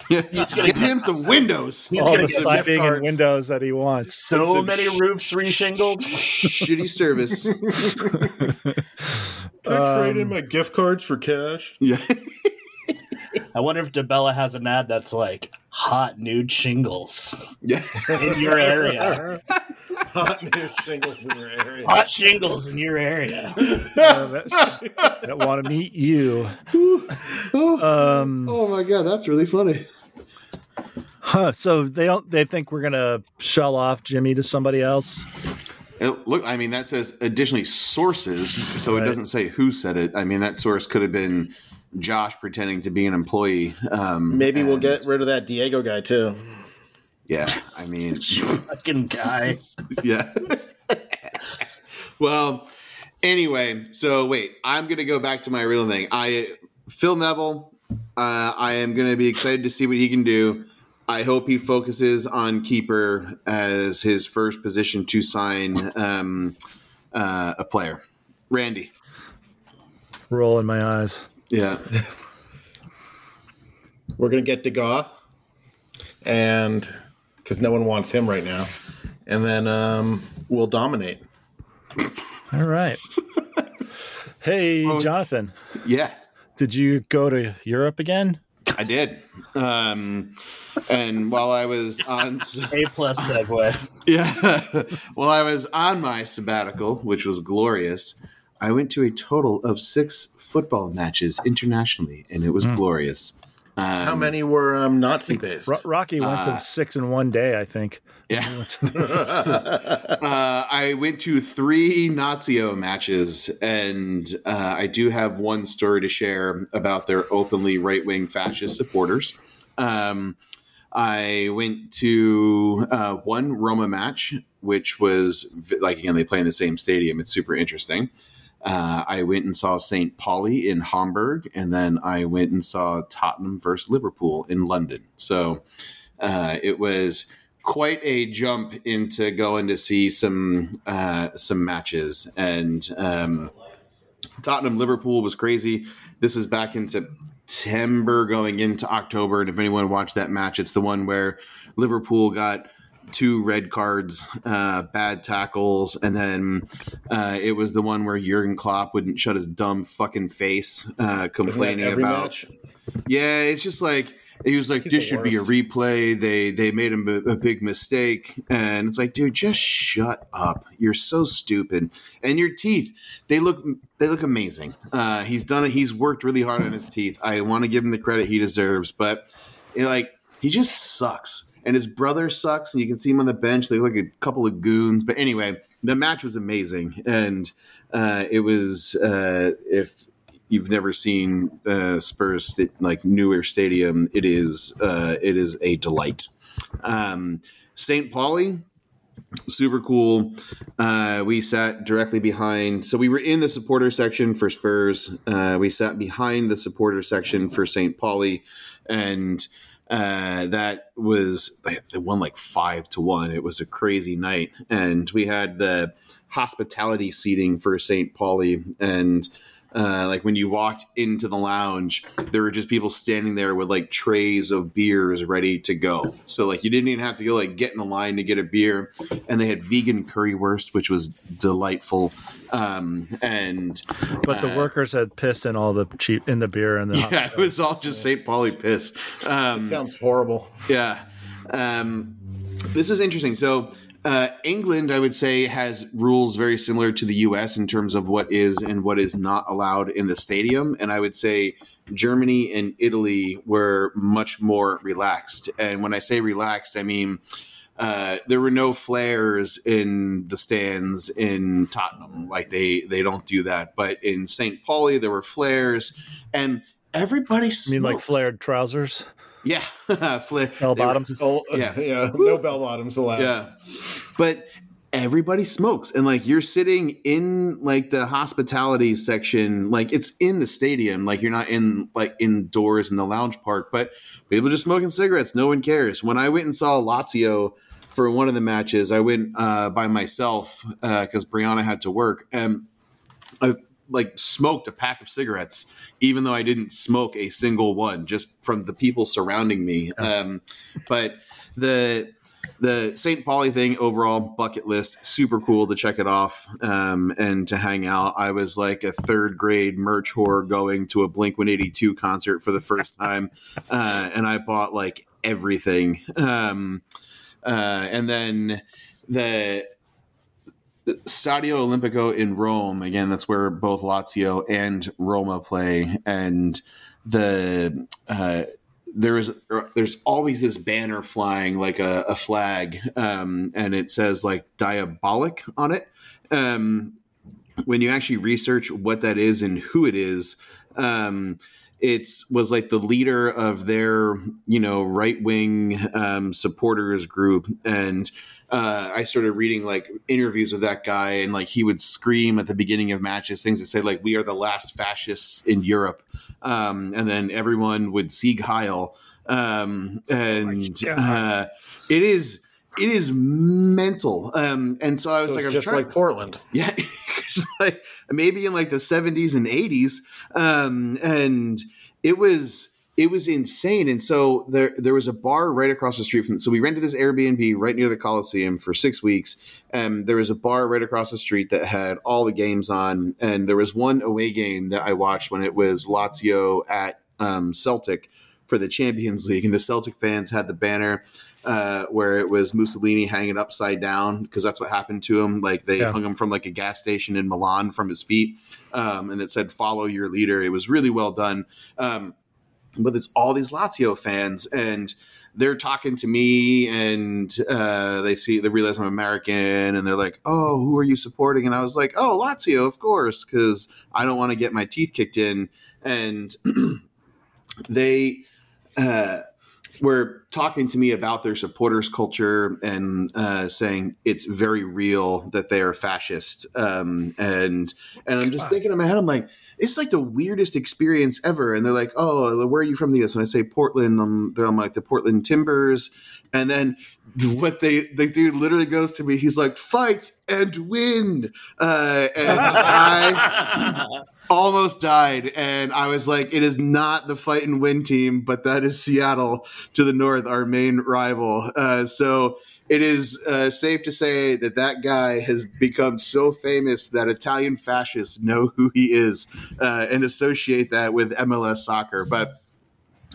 He's gonna get him some windows. He's All gonna the get siding and windows that he wants. so some many sh- roofs reshingled. Shitty service. Can I trade in my gift cards for cash? Yeah. I wonder if DaBella has an ad that's like hot nude shingles Yeah. in your area. Hot new shingles in your area. hot shingles in your area. Uh, that, that want to meet you. Um, Oh my god, that's really funny. Huh, so they don't. They think we're gonna shell off Jimmy to somebody else. It- look, I mean, that says additionally sources, so it doesn't say who said it. I mean, that source could have been Josh pretending to be an employee. Um, Maybe we'll get rid of that Diego guy too. Yeah, I mean, Fucking guy. yeah. well, anyway, so wait, I'm gonna go back to my real thing. I Phil Neville. Uh, I am gonna be excited to see what he can do. I hope he focuses on keeper as his first position to sign um, uh, a player. Randy. Roll in my eyes. Yeah. We're gonna get De Gea, and because no one wants him right now, and then um, we'll dominate. All right. Hey, Jonathan, Yeah. did you go to Europe again? I did. Um, and while I was on, A plus segue. yeah, while I was on my sabbatical, which was glorious, I went to a total of six football matches internationally, and it was glorious. Um, How many were um, Nazi based? Ro- Rocky went Uh, to six in one day, I think. Yeah. Went uh, I went to three Nazio matches, and uh, I do have one story to share about their openly right wing fascist supporters. Um, I went to uh, one Roma match, which was like again they play in the same stadium. It's super interesting. Uh, I went and saw St. Pauli in Hamburg, and then I went and saw Tottenham versus Liverpool in London. So uh, it was quite a jump into going to see some uh, some matches, and um, Tottenham Liverpool was crazy. This is back in September, going into October, and if anyone watched that match, it's the one where Liverpool got two red cards, uh, bad tackles, and then uh, it was the one where Jurgen Klopp wouldn't shut his dumb fucking face, uh, complaining about. match? Yeah, it's just like he was like, He's "This should be a replay." They they made him a, a big mistake, and it's like, dude, just shut up. You're so stupid. And your teeth, they look they look amazing. Uh, he's done it. He's worked really hard on his teeth. I want to give him the credit he deserves, but like he just sucks. And his brother sucks, and you can see him on the bench. They look like a couple of goons. But anyway, the match was amazing, and uh, it was uh, if you've never seen uh, Spurs st- like newer stadium, it is uh, it is a delight. Um, St. Pauli, super cool. Uh, we sat directly behind, so we were in the supporter section for Spurs. Uh, we sat behind the supporter section for St. Pauli, and uh, that was they won like five to one. It was a crazy night, and we had the hospitality seating for St. Pauli, and uh, like when you walked into the lounge, there were just people standing there with like trays of beers ready to go. So like you didn't even have to go like get in a line to get a beer, and they had vegan currywurst, which was delightful. Um, and but the Uh, workers had pissed in all the cheap in the beer and the yeah, it was all just St. Pauli piss. Um, Sounds horrible. yeah. Um, this is interesting. So, uh, England, I would say, has rules very similar to the U.S. in terms of what is and what is not allowed in the stadium. And I would say Germany and Italy were much more relaxed. And when I say relaxed, I mean uh, there were no flares in the stands in Tottenham. Like they they don't do that. But in St. Pauli, there were flares, and everybody. I mean like flared trousers, Yeah, flare. bell bottoms. Oh, Yeah. yeah. No bell bottoms allowed. yeah but everybody smokes and like you're sitting in like the hospitality section like it's in the stadium like you're not in like indoors in the lounge part but people just smoking cigarettes no one cares when i went and saw lazio for one of the matches i went uh, by myself because brianna had to work and i like smoked a pack of cigarettes even though i didn't smoke a single one just from the people surrounding me um, but the the St. Pauli thing overall bucket list super cool to check it off um, and to hang out. I was like a third grade merch whore going to a Blink One Eighty Two concert for the first time, uh, and I bought like everything. Um, uh, and then the Stadio Olimpico in Rome again. That's where both Lazio and Roma play, and the uh, there is there's always this banner flying like a, a flag, um, and it says like Diabolik on it. Um, when you actually research what that is and who it is, um, it's was like the leader of their you know right wing um, supporters group, and uh, I started reading like interviews with that guy, and like he would scream at the beginning of matches things that say like "We are the last fascists in Europe," um, and then everyone would Sieg Heil, um, and uh, it is it is mental. Um, and so I was So like, I was just trying, like Portland. yeah, like maybe in like the 70s and 80s, um, and it was it was insane. And so there there was a bar right across the street from. So we rented this Airbnb right near the Coliseum for six weeks. And there was a bar right across the street that had all the games on. And there was one away game that I watched when it was Lazio at um, Celtic for the Champions League, and the Celtic fans had the banner uh, where it was Mussolini hanging upside down because that's what happened to him. Like they Yeah. hung him from like a gas station in Milan from his feet, um, and it said "Follow your leader." It was really well done. Um, but it's all these Lazio fans and they're talking to me and uh, they see they realize I'm American and they're like, "Oh, who are you supporting?" And I was like, "Oh, Lazio, of course, because I don't want to get my teeth kicked in." And they uh, were talking to me about their supporters culture and uh, saying it's very real that they are fascist. Um, and and I'm just thinking in my head, I'm like, it's like the weirdest experience ever. And they're like, oh, where are you from the US? And I say Portland. I'm, they're- I'm like the Portland Timbers. And then what they the dude literally goes to me, he's like, fight and win. Uh, and I almost died. And I was like, it is not the fight and win team, but that is Seattle to the north, our main rival. Uh, so it is uh, safe to say that that guy has become so famous that Italian fascists know who he is uh, and associate that with MLS soccer. But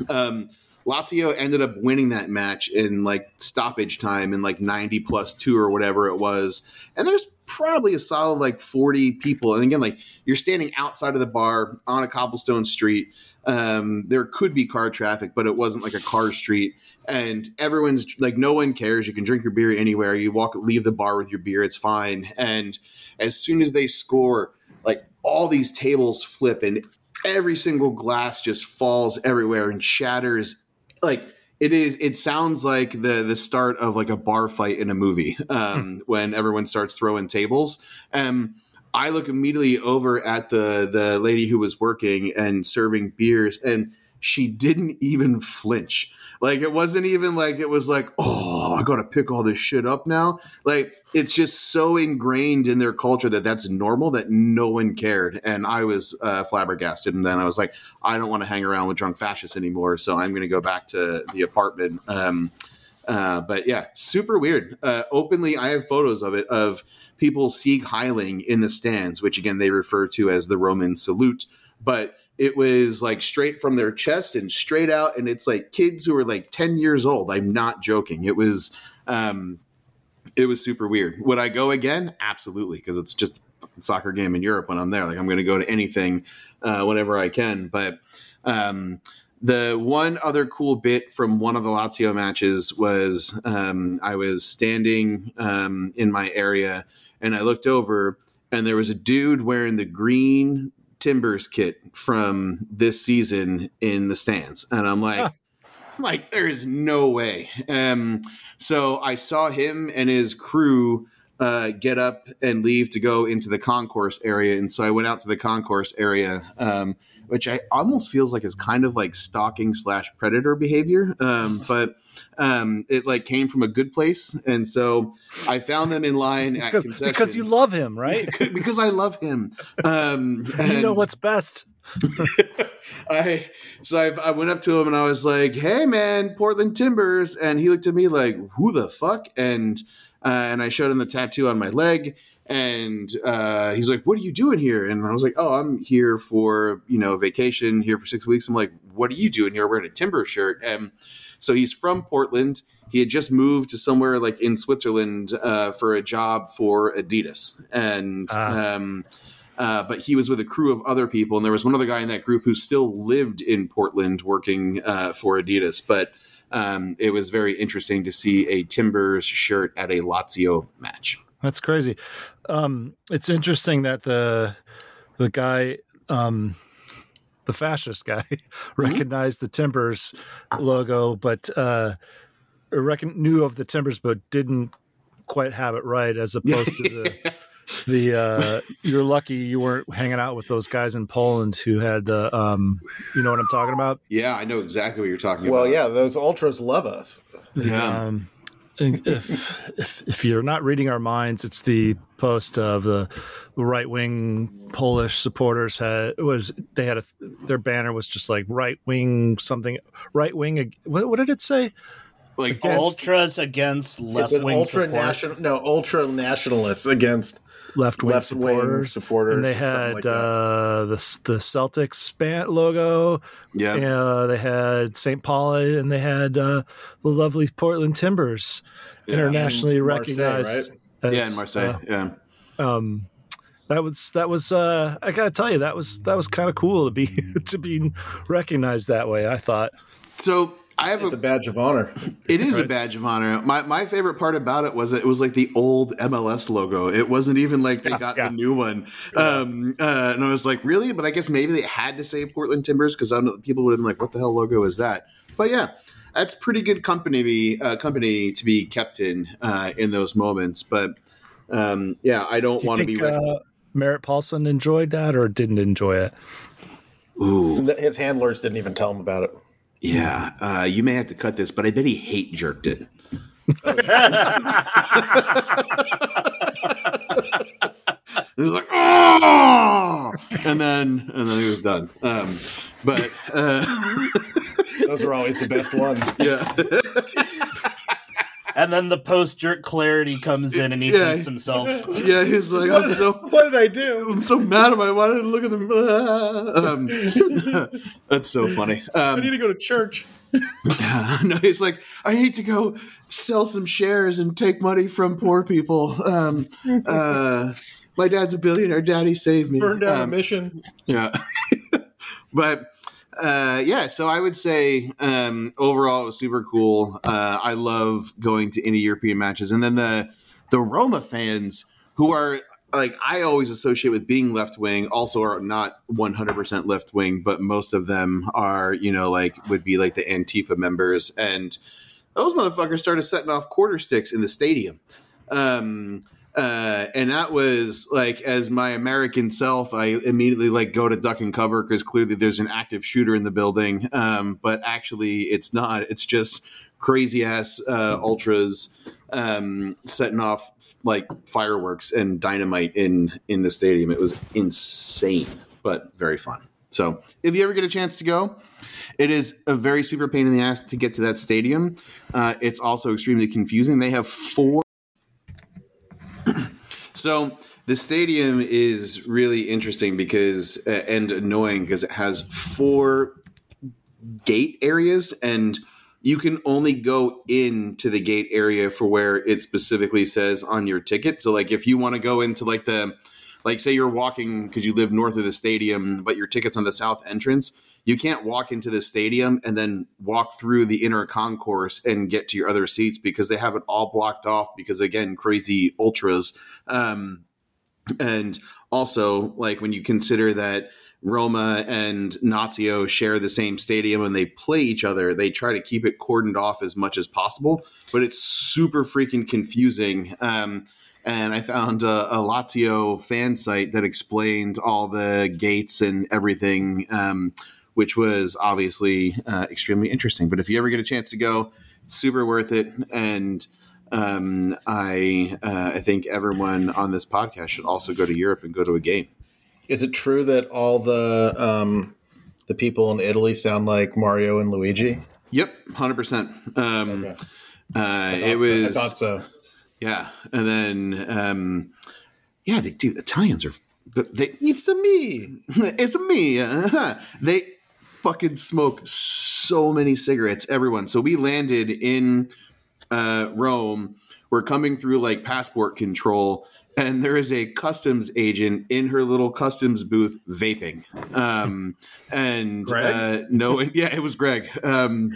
um, Lazio ended up winning that match in like stoppage time in like 90 plus two or whatever it was. And there's probably a solid like 40 people. And again, like you're standing outside of the bar on a cobblestone street. Um, there could be car traffic, but it wasn't like a car street. And everyone's like, no one cares. You can drink your beer anywhere. You walk, leave the bar with your beer. It's fine. And as soon as they score, like all these tables flip and every single glass just falls everywhere and shatters like it is it sounds like the the start of like a bar fight in a movie um when everyone starts throwing tables um i look immediately over at the the lady who was working and serving beers and she didn't even flinch. Like it wasn't even like it was like oh i gotta pick all this shit up now. Like it's just so ingrained in their culture that that's normal that no one cared. And i was uh, flabbergasted and then i was like i don't want to hang around with drunk fascists anymore so i'm to go back to the apartment. Um, uh, but yeah super weird. Uh, openly i have photos of it of people sieg heiling in the stands which again they refer to as the roman salute but it was like straight from their chest and straight out and it's like kids who are like 10 years old. I'm not joking. It was um it was super weird. Would i go again? Absolutely because it's just soccer game in europe when i'm there. Like i'm going to go to anything uh, whenever i can but um the one other cool bit from one of the Lazio matches was um, I was standing um, in my area and I looked over and there was a dude wearing the green Timbers kit from this season in the stands, and I'm like, Huh. I'm like, there is no way. Um, so I saw him and his crew uh, get up and leave to go into the concourse area, and so I went out to the concourse area, um, which I almost feels like is kind of like stalking slash predator behavior, um, but. Um, it like came from a good place, and so I found them in line at because, concessions because you love him, right? because I love him. Um, you know what's best. I so I, I went up to him and I was like, "Hey, man, Portland Timbers," and he looked at me like, "Who the fuck?" And uh, and I showed him the tattoo on my leg, and uh, he's like, "What are you doing here?" And I was like, "Oh, I'm here for you know vacation, here for six weeks." I'm like, "What are you doing here wearing a Timber shirt?" And so he's from Portland. He had just moved to somewhere like in Switzerland uh, for a job for Adidas, and Ah. um, uh, but he was with a crew of other people, and there was one other guy in that group who still lived in Portland working uh, for Adidas. But um, it was very interesting to see a Timbers shirt at a Lazio match. That's crazy. Um, it's interesting that the the guy, um, the fascist guy, recognized the Timbers logo, but uh, reckon, knew of the Timbers, but didn't quite have it right. As opposed to the the uh, you're lucky you weren't hanging out with those guys in Poland who had the um, you know what I'm talking about. Yeah, I know exactly what you're talking Well, about. Well, yeah, those ultras love us. Yeah. Um, if, if if you're not reading our minds, it's the post of the right wing Polish supporters had was they had a their banner was just like right wing something right wing. What, what did it say? like Against- Ultras against left wing ultra support. national, no, ultra nationalists against left wing left supporters. supporters. and they had like uh, the the Celtics span logo. yeah, Uh, they had St. Pauli, and they had uh, the lovely Portland Timbers, Yeah. internationally And Marseille, recognized. as, yeah, in Marseille. yeah, uh, um, that was that was. Uh, I gotta tell you, that was that was kind of cool to be to be recognized that way. I thought. so. I have It's a a badge of honor. It is a badge of honor. My my favorite part about it was that it was like the old MLS logo. It wasn't even like they got yeah. the new one. Um, uh, and I was like, really? But I guess maybe they had to say Portland Timbers because people would have been like, what the hell logo is that? But yeah, that's pretty good company to be, uh, company to be kept in uh, in those moments. But um, yeah, I don't Do want to be. think uh, Merritt Paulson enjoyed that or didn't enjoy it? Ooh, His handlers didn't even tell him about it. Yeah. Uh, you may have to cut this, but I bet he hate jerked it. He's like, oh, and then and then he was done. Um, but uh, Those are always the best ones. yeah, And then the post jerk clarity comes in and he Yeah. hates himself. yeah, he's like, I'm so What did I do? I'm so mad at my why didn't I look at them? Um, that's so funny. Um, I need to go to church. no, he's like, I need to go sell some shares and take money from poor people. Um, uh, my dad's a billionaire. Daddy saved me. Burn down a Um, mission. Yeah. but uh, yeah, so I would say um, overall it was super cool. Uh, I love going to any European matches, and then the the Roma fans who are like I always associate with being left wing, also are not one hundred percent left wing, but most of them are you know like would be like the Antifa members, and those motherfuckers started setting off quarter sticks in the stadium. Um, uh, and that was like as my American self, I immediately like go to duck and cover because clearly there's an active shooter in the building. Um, but actually, it's not. It's just crazy ass uh, ultras um, setting off like fireworks and dynamite in in the stadium. It was insane, but very fun. So if you ever get a chance to go, it is a very super pain in the ass to get to that stadium. Uh, it's also extremely confusing. They have four. So the stadium is really interesting because uh, and annoying because it has four gate areas and you can only go into the gate area for where it specifically says on your ticket. So like if you want to go into like the like say you're walking because you live north of the stadium, but your ticket's on the south entrance, you can't walk into the stadium and then walk through the inner concourse and get to your other seats because they have it all blocked off because again, crazy ultras. Um, and also like when you consider that Roma and Nazio share the same stadium and they play each other. They try to keep it cordoned off as much as possible, but it's super freaking confusing. Um, and I found a, a Lazio fan site that explained all the gates and everything, um, which was obviously uh, extremely interesting. But if you ever get a chance to go, it's super worth it. And um, I uh, I think everyone on this podcast should also go to Europe and go to a game. Is it true that all the um, the people in Italy sound like Mario and Luigi? Yep, hundred percent. Um, Okay. uh, it was So. I thought so. yeah, and then um, yeah, they do. Italians are they. It's a me. it's a me. uh-huh. They fucking smoke so many cigarettes. Everyone. So we landed in uh, Rome. We're coming through like passport control, and there is a customs agent in her little customs booth vaping. Um, and uh, no, and, yeah, it was Greg. Um,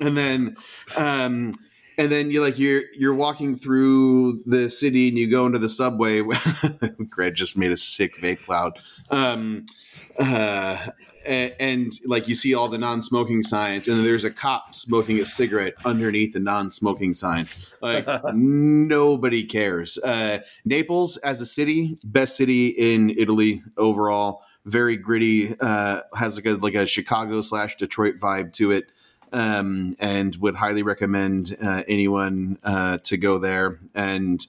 and then. Um, and then you like you're you're walking through the city and you go into the subway. Greg just made a sick vape cloud. Um, uh, and, and like you see all the non-smoking signs, and there's a cop smoking a cigarette underneath the non-smoking sign. Like nobody cares. Uh, Naples as a city, best city in Italy overall. Very gritty. Uh, has like a like a Chicago slash Detroit vibe to it um, and would highly recommend uh, anyone uh, to go there. And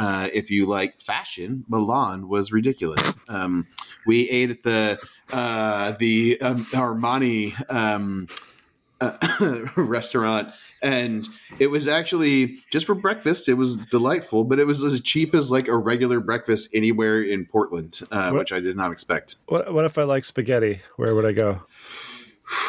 uh, if you like fashion, Milan was ridiculous. Um, we ate at the uh, the um, Armani. Um, uh, restaurant, and it was actually just for breakfast. It was delightful, but it was as cheap as like a regular breakfast anywhere in Portland, uh, What- which I did not expect. What what if I like spaghetti? Where would I go?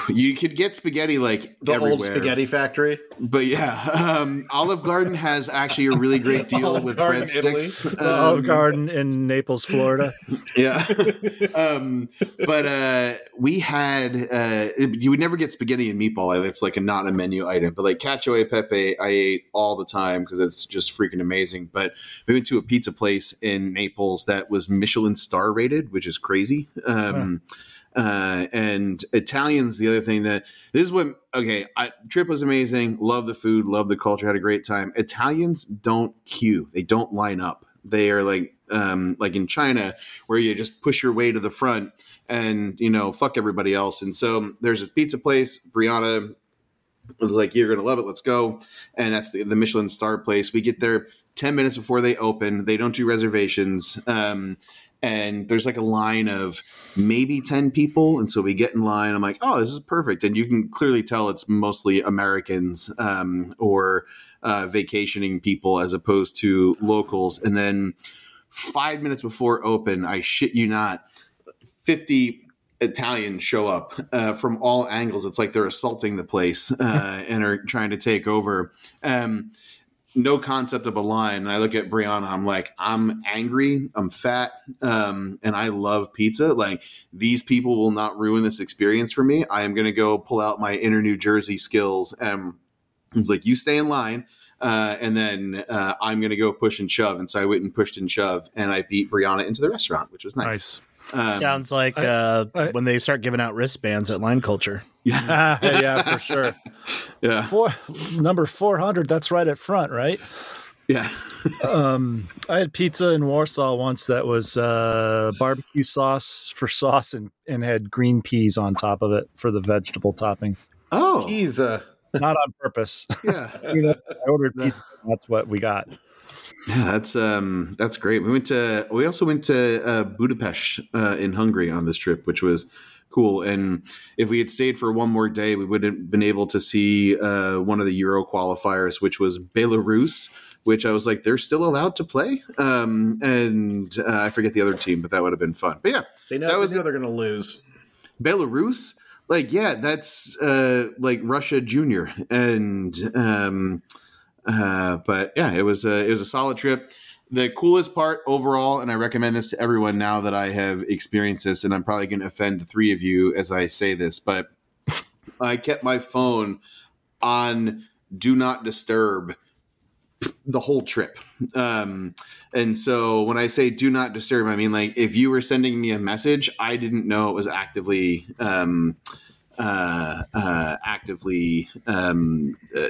You could get spaghetti like The everywhere. old spaghetti factory. But yeah, um, Olive Garden has actually a really great deal Olive with Garden, breadsticks. Italy. The Olive Um, Garden in Naples, Florida. yeah um but uh we had uh you would never get spaghetti and meatball it's like a not a menu item but like cacio e pepe i ate all the time because it's just freaking amazing but we went to a pizza place in naples that was michelin star rated which is crazy um uh and italians the other thing that this is what okay I, trip was amazing love the food love the culture had a great time. Italians don't queue they don't line up. They are like um like in china where you just push your way to the front and you know fuck everybody else. And so there's this pizza place brianna like you're gonna love it let's go. And that's the, the michelin star place. We get there 10 minutes before they open. They don't do reservations. Um and there's like a line of maybe 10 people and so we get in line i'm like oh this is perfect and you can clearly tell it's mostly americans um, or uh, vacationing people as opposed to locals and then five minutes before open i shit you not 50 Italians show up uh, from all angles. It's like they're assaulting the place uh, and are trying to take over. Um, no concept of a line. And I look at Brianna, I'm like, I'm angry, I'm fat, um, and I love pizza. Like, these people will not ruin this experience for me. I am going to go pull out my inner New Jersey skills. And it's like, you stay in line. Uh, and then uh, I'm going to go push and shove. And so I went and pushed and shoved, and I beat Brianna into the restaurant, which was nice. Nice. Um, Sounds like I- uh, I- when they start giving out wristbands at Line Culture. yeah, yeah, for sure. yeah, Four number four hundred. That's right at front, right? yeah. Um, I had pizza in Warsaw once that was uh, barbecue sauce for sauce and, and had green peas on top of it for the vegetable topping. Oh, He's uh, Not on purpose. yeah. You know, I ordered pizza. That's what we got. Yeah, that's um that's great. We went to we also went to uh, Budapest uh, in Hungary on this trip, which was cool. And if we had stayed for one more day, we would have been able to see uh, one of the Euro qualifiers, which was Belarus. Which I was like, they're still allowed to play, um, and uh, I forget the other team, but that would have been fun. But yeah, they know, That was they know they're going to lose. Belarus, like yeah, that's uh, like Russia Junior, and um, uh, but yeah, it was a it was a solid trip. The coolest part overall, and I recommend this to everyone now that I have experienced this, and I'm probably going to offend the three of you as I say this, but I kept my phone on do not disturb the whole trip. Um, and so when I say do not disturb, I mean like if you were sending me a message, I didn't know it was actively um, uh, uh, actively um, uh,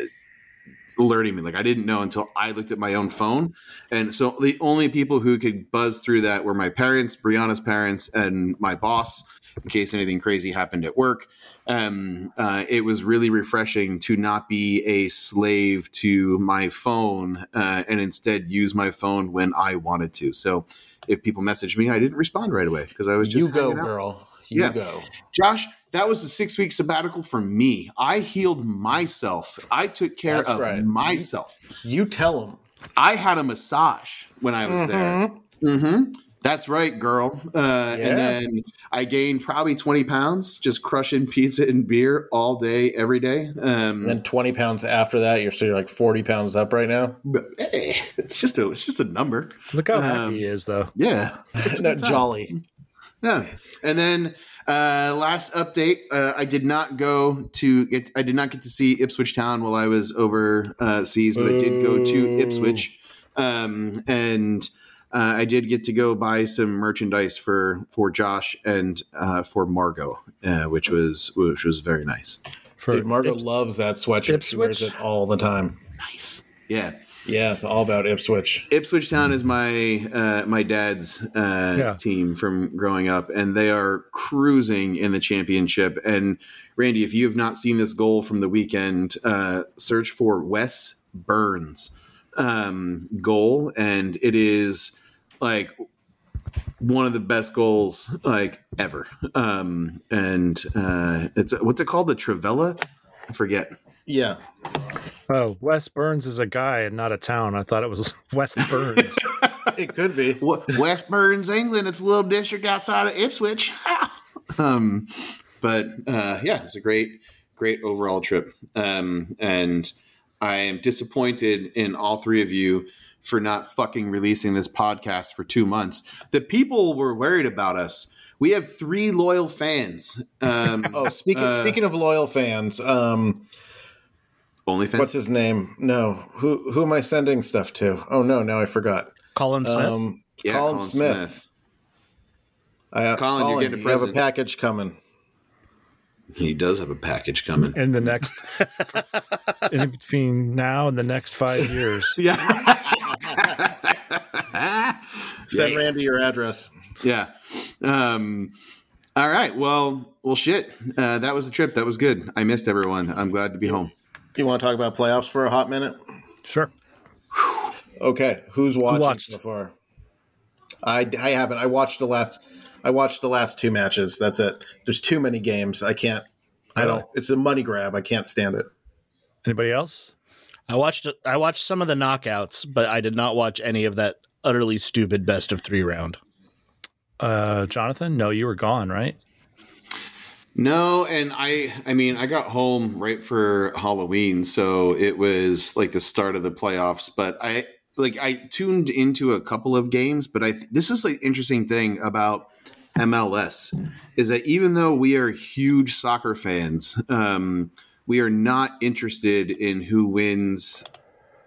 alerting me. Like I didn't know until I looked at my own phone. And so the only people who could buzz through that were my parents, Brianna's parents, and my boss, in case anything crazy happened at work. Um, uh, it was really refreshing to not be a slave to my phone uh, and instead use my phone when I wanted to. So if people messaged me, I didn't respond right away because I was just You go, girl. You Yeah. go. Josh, that was a six week sabbatical for me. I healed myself. I took care That's of right. myself. You tell them. I had a massage when I was there. Mm-hmm. That's right, girl. Uh, Yeah. And then I gained probably 20 pounds just crushing pizza and beer all day, every day. Um, And then 20 pounds after that, you're still like 40 pounds up right now. but, hey, it's just a it's just a number. Look how Um, happy he is, though. Yeah. it's not jolly. Yeah. And then uh, last update, uh, I did not go to get. I did not get to see Ipswich Town while I was overseas, but I did go to Ipswich, um, and uh, I did get to go buy some merchandise for for Josh and uh, for Margot, uh, which was which was very nice. For Dude, Margot Ips- loves that sweatshirt. She wears it all the time. Nice. Yeah. Yeah, it's all about Ipswich. Ipswich Town is my uh, my dad's uh, Yeah. team from growing up, and they are cruising in the championship. And Randy, if you have not seen this goal from the weekend, uh, search for Wes Burns um, goal, and it is like one of the best goals like ever. Um, and uh, it's what's it called? The Travella. I forget. Yeah. Oh, West Burns is a guy and not a town. I thought it was West Burns. It could be. Wa- West Burns, England. It's a little district outside of Ipswich. um, but uh, yeah, it's a great, great overall trip. Um, and I am disappointed in all three of you for not fucking releasing this podcast for two months. The people were worried about us. We have three loyal fans. Um, Oh, speaking Uh, speaking of loyal fans, um, only fans. what's his name? No, who who am I sending stuff to? Oh no, now I forgot. Colin Smith. Um, Yeah, Colin, Smith. I, uh, Colin, you're getting a present. you have a package coming. He does have a package coming. in the next, in between now and the next five years. Yeah. Send Randy your address. Yeah. Um, all right. Well, well, shit. Uh, that was the trip. That was good. I missed everyone. I'm glad to be home. You want to talk about playoffs for a hot minute? Sure. Okay, who's watching watched? so far? I, I haven't. I watched the last. I watched the last two matches. That's it. There's too many games. I can't. I don't. It's a money grab. I can't stand it. Anybody else? I watched I watched some of the knockouts, but I did not watch any of that utterly stupid best of three round. Uh, Jonathan? No, you were gone, right? No, and I I mean I got home right for Halloween, so it was like the start of the playoffs, but I like I tuned into a couple of games, but I this is like interesting thing about MLS is that even though we are huge soccer fans, um we are not interested in who wins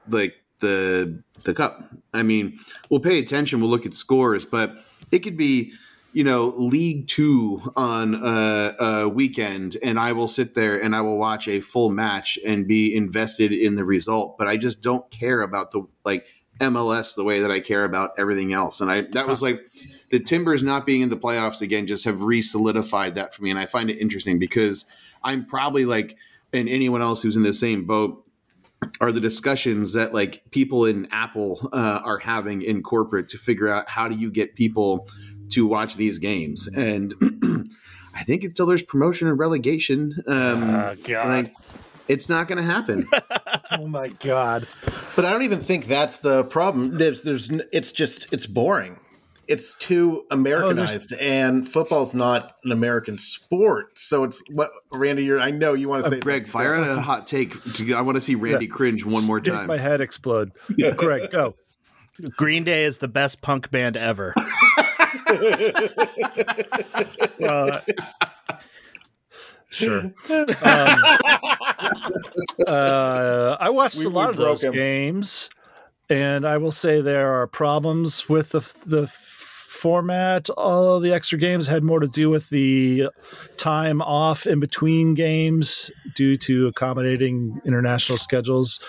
like the the cup. I mean, we'll pay attention, we'll look at scores, but it could be you know League Two on a, a weekend, and I will sit there and I will watch a full match and be invested in the result. But I just don't care about the like MLS the way that I care about everything else. And I that was like the Timbers not being in the playoffs again just have re-solidified that for me, and I find it interesting because I'm probably like and anyone else who's in the same boat are the discussions that like people in Apple uh, are having in corporate to figure out how do you get people to watch these games and I think until there's promotion and relegation, um, Oh, God. like it's not going to happen. Oh my god. But I don't even think that's the problem. There's, there's, it's just, it's boring. It's too Americanized, and football's not an American sport. So it's what Randy. You're. I know you want to say. Greg, fire out a hot take. To, I want to see Randy cringe one more Make time. my head explode. Greg, go. Green Day is the best punk band ever. Uh, sure. Um, uh, I watched We- a lot of those him. games, and I will say there are problems with the the format. All of the extra games had more to do with the time off in between games due to accommodating international schedules.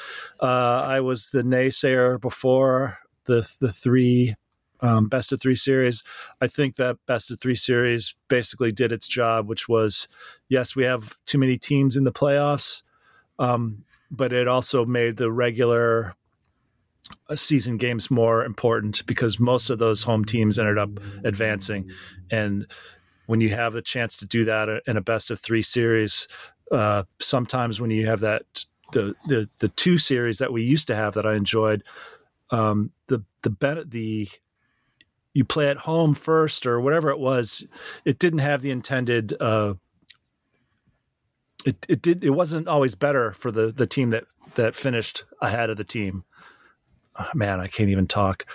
Uh, I was the naysayer before the the three um, best of three series. I think that best of three series basically did its job, which was yes, we have too many teams in the playoffs, um, but it also made the regular uh, season games more important because most of those home teams ended up advancing. And when you have the chance to do that in a best of three series, uh, sometimes when you have that the, the the two series that we used to have that I enjoyed, um, the the the you play at home first or whatever it was, it didn't have the intended. Uh, it it did it wasn't always better for the the team that that finished ahead of the team. Oh, man, I can't even talk.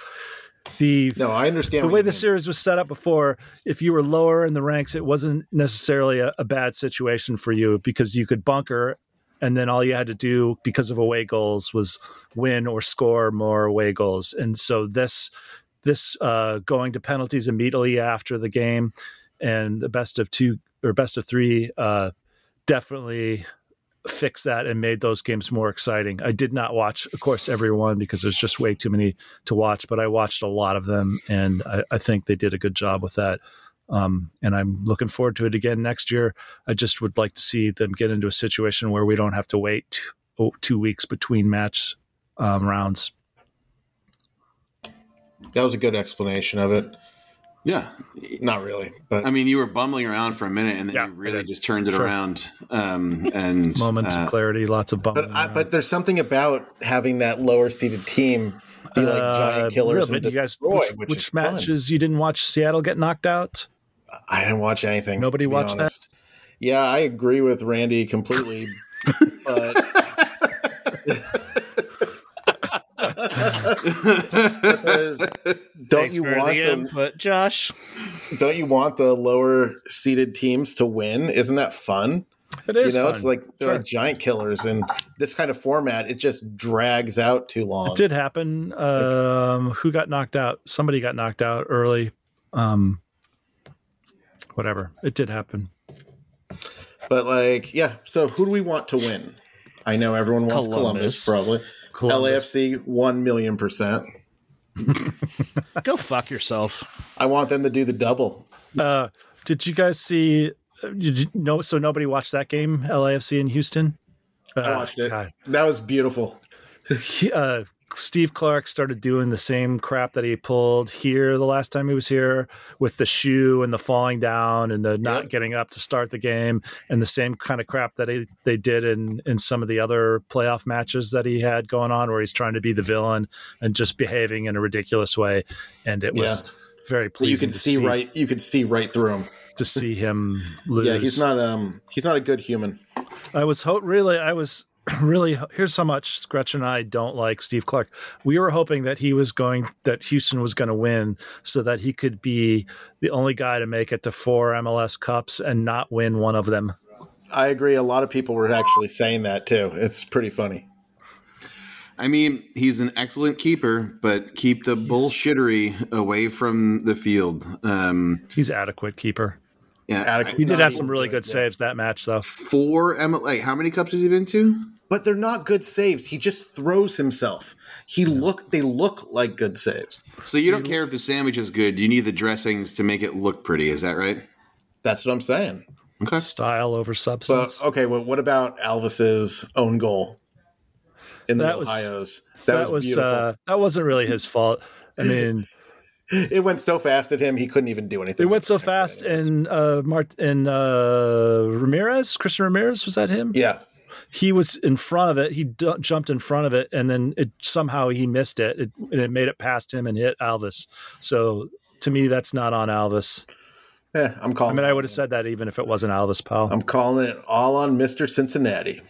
The No, I understand the way the mean. series was set up before, if you were lower in the ranks, it wasn't necessarily a, a bad situation for you because you could bunker, and then all you had to do because of away goals was win or score more away goals. And so this this uh, going to penalties immediately after the game, and the best of two or best of three uh, definitely fixed that and made those games more exciting. I did not watch, of course, every one because there's just way too many to watch, but I watched a lot of them, and I, I think they did a good job with that. Um, and I'm looking forward to it again next year. I just would like to see them get into a situation where we don't have to wait two, two weeks between match um, rounds. That was a good explanation of it. Yeah, Not really, but I mean, you were bumbling around for a minute, and then Yeah, you really just turned it Sure. around. Um, and Moments uh, of clarity, lots of bumping. but I, but there's something about having that lower seeded team be like giant killers Uh, and you guys, destroy, which, which, which is fun. matches you didn't watch Seattle get knocked out? I didn't watch anything. Nobody to be watched that? Yeah, I agree with Randy completely, but don't you want the, input, Josh? don't you want the lower seeded teams to win? Isn't that fun? It is. you know, fun. it's like they're Sure. like giant killers, and this kind of format it just drags out too long. It did happen. Um, who got knocked out? Somebody got knocked out early. Um, whatever. It did happen. But like, yeah. So who do we want to win? I know everyone wants Columbus. Columbus, probably. Columbus. LAFC one million percent. Go fuck yourself. I want them to do the double. Uh, did you guys see? Did you know? So nobody watched that game, LAFC in Houston. I Uh, watched it. God. That was beautiful. Uh, Steve Clark started doing the same crap that he pulled here the last time he was here with the shoe and the falling down and the not Yep. getting up to start the game and the same kind of crap that he, they did in, in some of the other playoff matches that he had going on where he's trying to be the villain and just behaving in a ridiculous way. And it was very pleasing you could to see, right. You could see right through him. to see him lose. Yeah, he's not. Um, he's not a good human. I was ho- really, I was really. Here's how much Gretchen and I don't like Steve Clark. We were hoping that he was going, that Houston was going to win, so that he could be the only guy to make it to four MLS Cups and not win one of them. I agree. A lot of people were actually saying that too. It's pretty funny. I mean, he's an excellent keeper, but keep the bullshittery away from the field. Um, He's adequate keeper. yeah, Adequate. He did have some really good, good yeah. saves that match, though. four M- like how many cups has he been to? But they're not good saves. He just throws himself. He look. They look like good saves. So you don't care if the sandwich is good. You need the dressings to make it look pretty. Is that right? That's what I'm saying. Okay. Style over But substance. okay, well, what about Alvas's own goal in the That was- Ohio's? that, was, beautiful. uh, that wasn't really his fault. I mean, it went so fast at him he couldn't even do anything. it went so fast, and uh, Mart and uh, Ramirez, Christian Ramirez, was that him? yeah, he was in front of it. He d- jumped in front of it, and then it somehow he missed it, it, and it made it past him and hit Alvas. So to me, that's not on Alvas. yeah. I'm calling. I mean, I would have said that even if it wasn't Alvas, pal. I'm calling it all on Mister Cincinnati.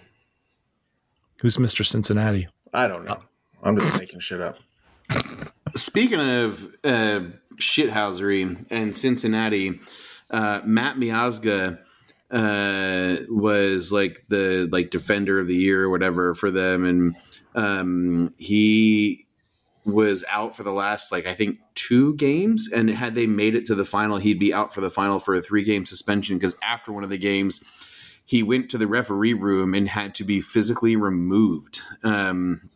Who's Mister Cincinnati? I don't know. I'm just making shit up. Speaking of uh, shithousery and Cincinnati, uh, Matt Miazga uh, was like the like defender of the year or whatever for them, and um, he was out for the last like I think two games, and had they made it to the final, he'd be out for the final for a three game suspension because after one of the games. He went to the referee room and had to be physically removed. Um,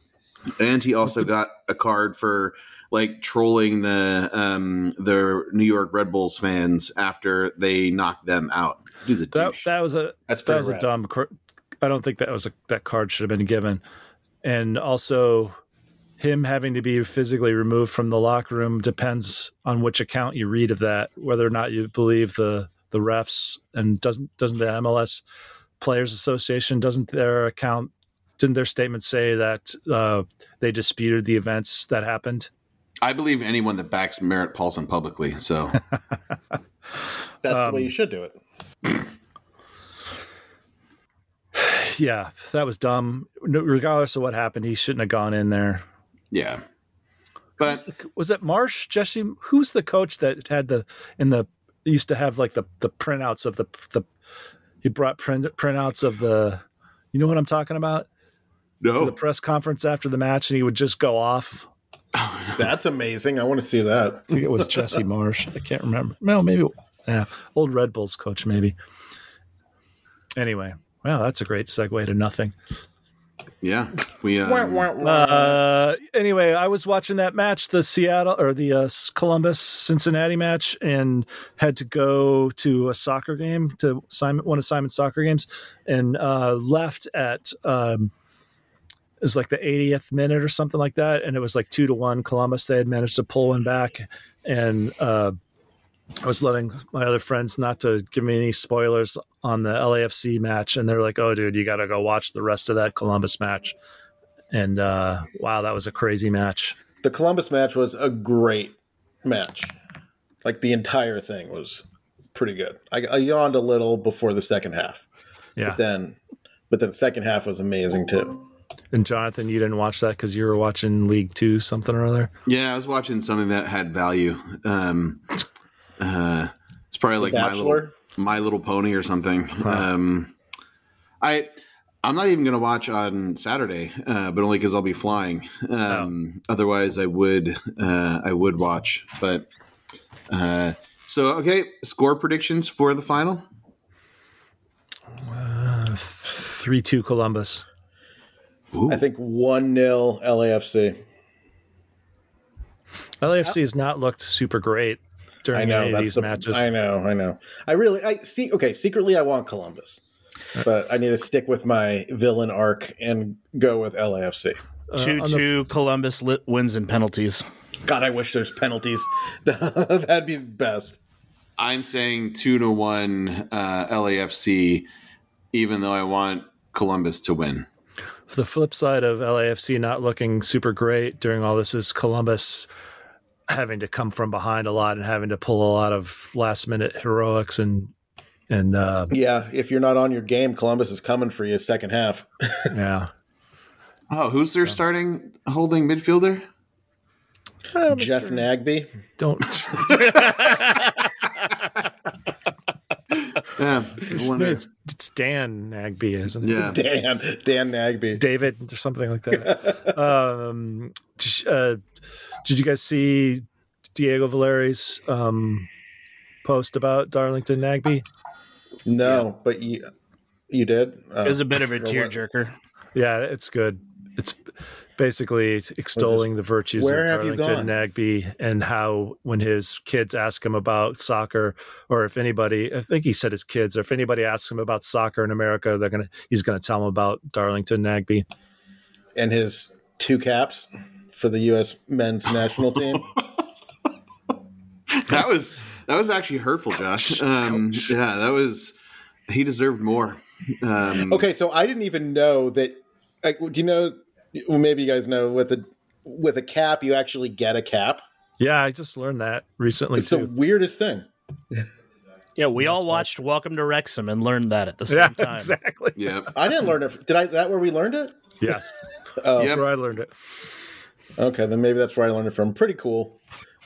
and he also got a card for like trolling the um the New York Red Bulls fans after they knocked them out. Dude's a That douche. that was a That's that pretty was a dumb. cr- I don't think that was a that card should have been given, and also him having to be physically removed from the locker room depends on which account you read of that, whether or not you believe the the refs and doesn't doesn't the MLS Players Association doesn't their account didn't their statement say that uh, they disputed the events that happened? I believe anyone that backs Merritt Paulson publicly. So That's the Um, way you should do it. Yeah, that was dumb. Regardless of what happened, he shouldn't have gone in there. yeah, was, but the, was it Marsch Jesse? Who's the coach that had the in the used to have like the the printouts of the the he brought print printouts of the you know what I'm talking about to the press conference after the match and he would just go off. That's amazing. I want to see that. I think it was Jesse Marsch. I can't remember. No, maybe yeah, old Red Bulls coach maybe. Anyway, well, that's a great segue to nothing. yeah, we um, Uh, anyway, I was watching that match, the Seattle or the uh, Columbus Cincinnati match, and had to go to a soccer game to Simon one of Simon's soccer games, and uh, left at um, it was like the 80th minute or something like that, and it was like two to one Columbus. They had managed to pull one back, and uh, I was letting my other friends not to give me any spoilers on the LAFC match, and they're like, "Oh, dude, you got to go watch the rest of that Columbus match." And uh, wow, that was a crazy match. The Columbus match was a great match. Like the entire thing was pretty good. I, I yawned a little before the second half, Yeah. but then, but then the second half was amazing too. and Jonathan, you didn't watch that because you were watching League Two, something or other. Yeah, I was watching something that had value. Um, uh, it's probably like my little, my little Pony or something. Um, I I'm not even going to watch on Saturday, uh, but only because I'll be flying. Um, Otherwise, I would uh, I would watch. But uh, so okay, score predictions for the final. Three two Columbus. Ooh. I think one 0 LAFC. LAFC has not looked super great during I know any of that's these the, matches. I know, I know. I really, I see. Okay, secretly, I want Columbus, but I need to stick with my villain arc and go with LAFC. Uh, Two on the- two Columbus lit wins and penalties. God, I wish there's penalties. That'd be the best. I'm saying two to one uh, LAFC, even though I want Columbus to win. the flip side of LAFC not looking super great during all this is Columbus having to come from behind a lot and having to pull a lot of last minute heroics and and uh, Yeah, if you're not on your game, Columbus is coming for you second half. yeah. Oh, who's their starting holding midfielder? Jeff Nagbe, Don't Yeah, it's, it's Dan Nagbe, isn't it? yeah. Dan Dan Nagbe. David or something like that. um, uh, did you guys see Diego Valeri's um, post about Darlington Nagbe? No, but you you did. Uh, It was a bit of a tearjerker. Yeah, it's good. It's basically extolling the virtues Where of have you Darlington Nagbe and how when his kids ask him about soccer, or if anybody, I think he said his kids, or if anybody asks him about soccer in America, they're gonna he's gonna tell them about Darlington Nagbe. and his two caps for the U.S. men's national team. That was that was actually hurtful, Josh. Um, yeah, that was he deserved more. Um, Okay, so I didn't even know that. Like, do you know? Well, maybe you guys know with a with a cap, you actually get a cap. Yeah, I just learned that recently It's the weirdest thing. Yeah, we all watched Welcome to Wrexham and learned that at the same Yeah, time. exactly. Yeah, I didn't learn it. Did I? That where we learned it? Yes, Oh, Yep. that's where I learned it. Okay. Then maybe that's where I learned it from. Pretty cool.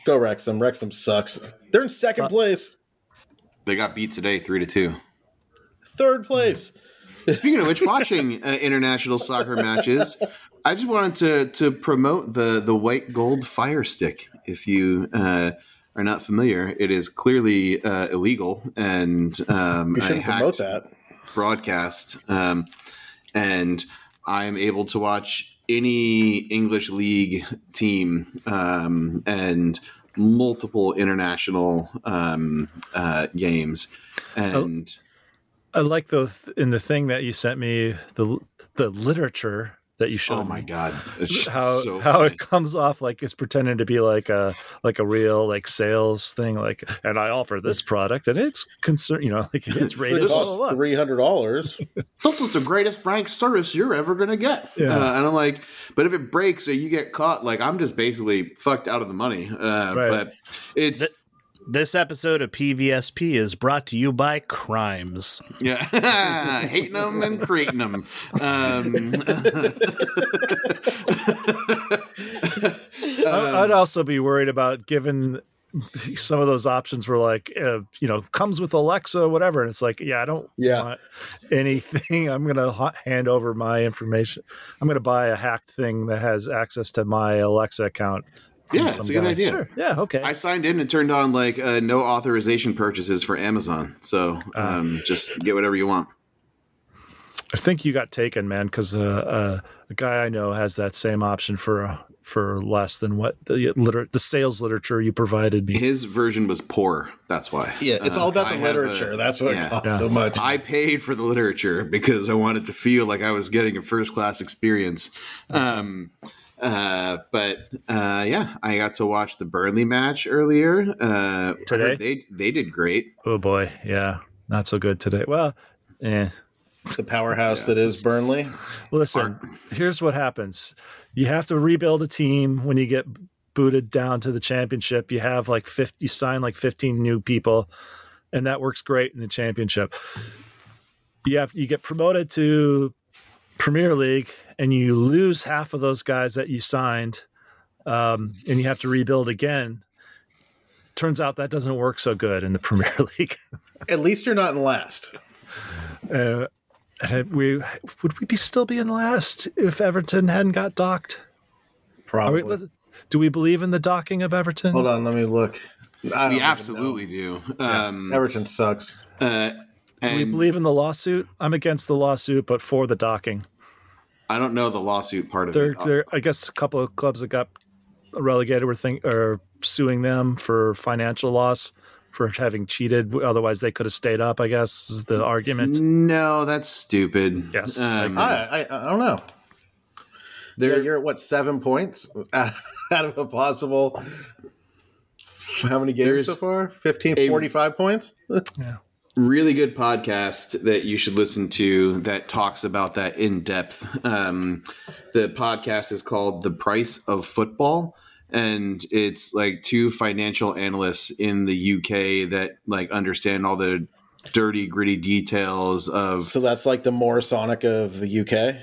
Go Wrexham. Wrexham sucks. They're in second Uh, place. they got beat today, three to two. Third place. Speaking of which, watching uh, international soccer matches, I just wanted to to promote the the white gold fire stick. If you uh, are not familiar, it is clearly uh, illegal and um, You hacked promote that. broadcast, um, and I am able to watch any English league team um, and multiple international um, uh, games, and. I like the in the thing that you sent me the the literature that you showed Oh my me. god! It's how so how funny. it comes off like it's pretending to be like a like a real like sales thing like and I offer this product and it's concern you know like it's rated This blah, is blah, blah. Three hundred dollars. this is the greatest Frank service you're ever gonna get. Yeah. Uh, and I'm like, but if it breaks or you get caught, like I'm just basically fucked out of the money. Uh, Right. But it's Th- This episode of PVSP is brought to you by Crimes. yeah, hating them and creating them. Um, I- I'd also be worried about given some of those options were like uh, you know comes with Alexa whatever and it's like yeah I don't Yeah. want anything I'm gonna ha- hand over my information I'm gonna buy a hacked thing that has access to my Alexa account from Yeah, some it's a good guy. idea. Sure. yeah okay I signed in and turned on like uh, no authorization purchases for Amazon. So um, just get whatever you want. I think you got taken, man, because uh, uh, a guy I know has that same option for uh, for less than what the liter- the sales literature you provided me. His version was poor. That's why. Yeah, it's Uh, all about I the a- literature. That's what yeah. it costs Yeah. so much. I paid for the literature because I wanted to feel like I was getting a first class experience. Um, Uh, but uh, yeah, I got to watch the Burnley match earlier. Uh, Today? they they did great. Oh boy, yeah, not so good today. Well, eh. The powerhouse that is Burnley. Listen, here's what happens. You have to rebuild a team when you get booted down to the championship. You have like 50, you sign like 15 new people, and that works great in the championship. You have you get promoted to Premier League, and you lose half of those guys that you signed, um, and you have to rebuild again. Turns out that doesn't work so good in the Premier League. At least you're not in last. Uh, we would we be still be in last if Everton hadn't got docked? Are we, Probably. do we believe in the docking of Everton? Hold on, let me look. We absolutely do. know. Um, Everton sucks. uh, Do we believe in the lawsuit? I'm against the lawsuit, but for the docking. I don't know the lawsuit part of There, it. there. I guess a couple of clubs that got relegated were think are suing them for financial loss for having cheated. Otherwise, they could have stayed up. I guess is the argument. No, that's stupid. Yes. Um, I, I, I don't know. there- Yeah, you're at what seven points out out of a possible. How many games There's so far? 15, a- 45 points? Yeah. Really good podcast that you should listen to that talks about that in depth. Um, the podcast is called The Price of Football. And it's like two financial analysts in the UK that like understand all the dirty, gritty details of So that's like the Morrisonic of the UK.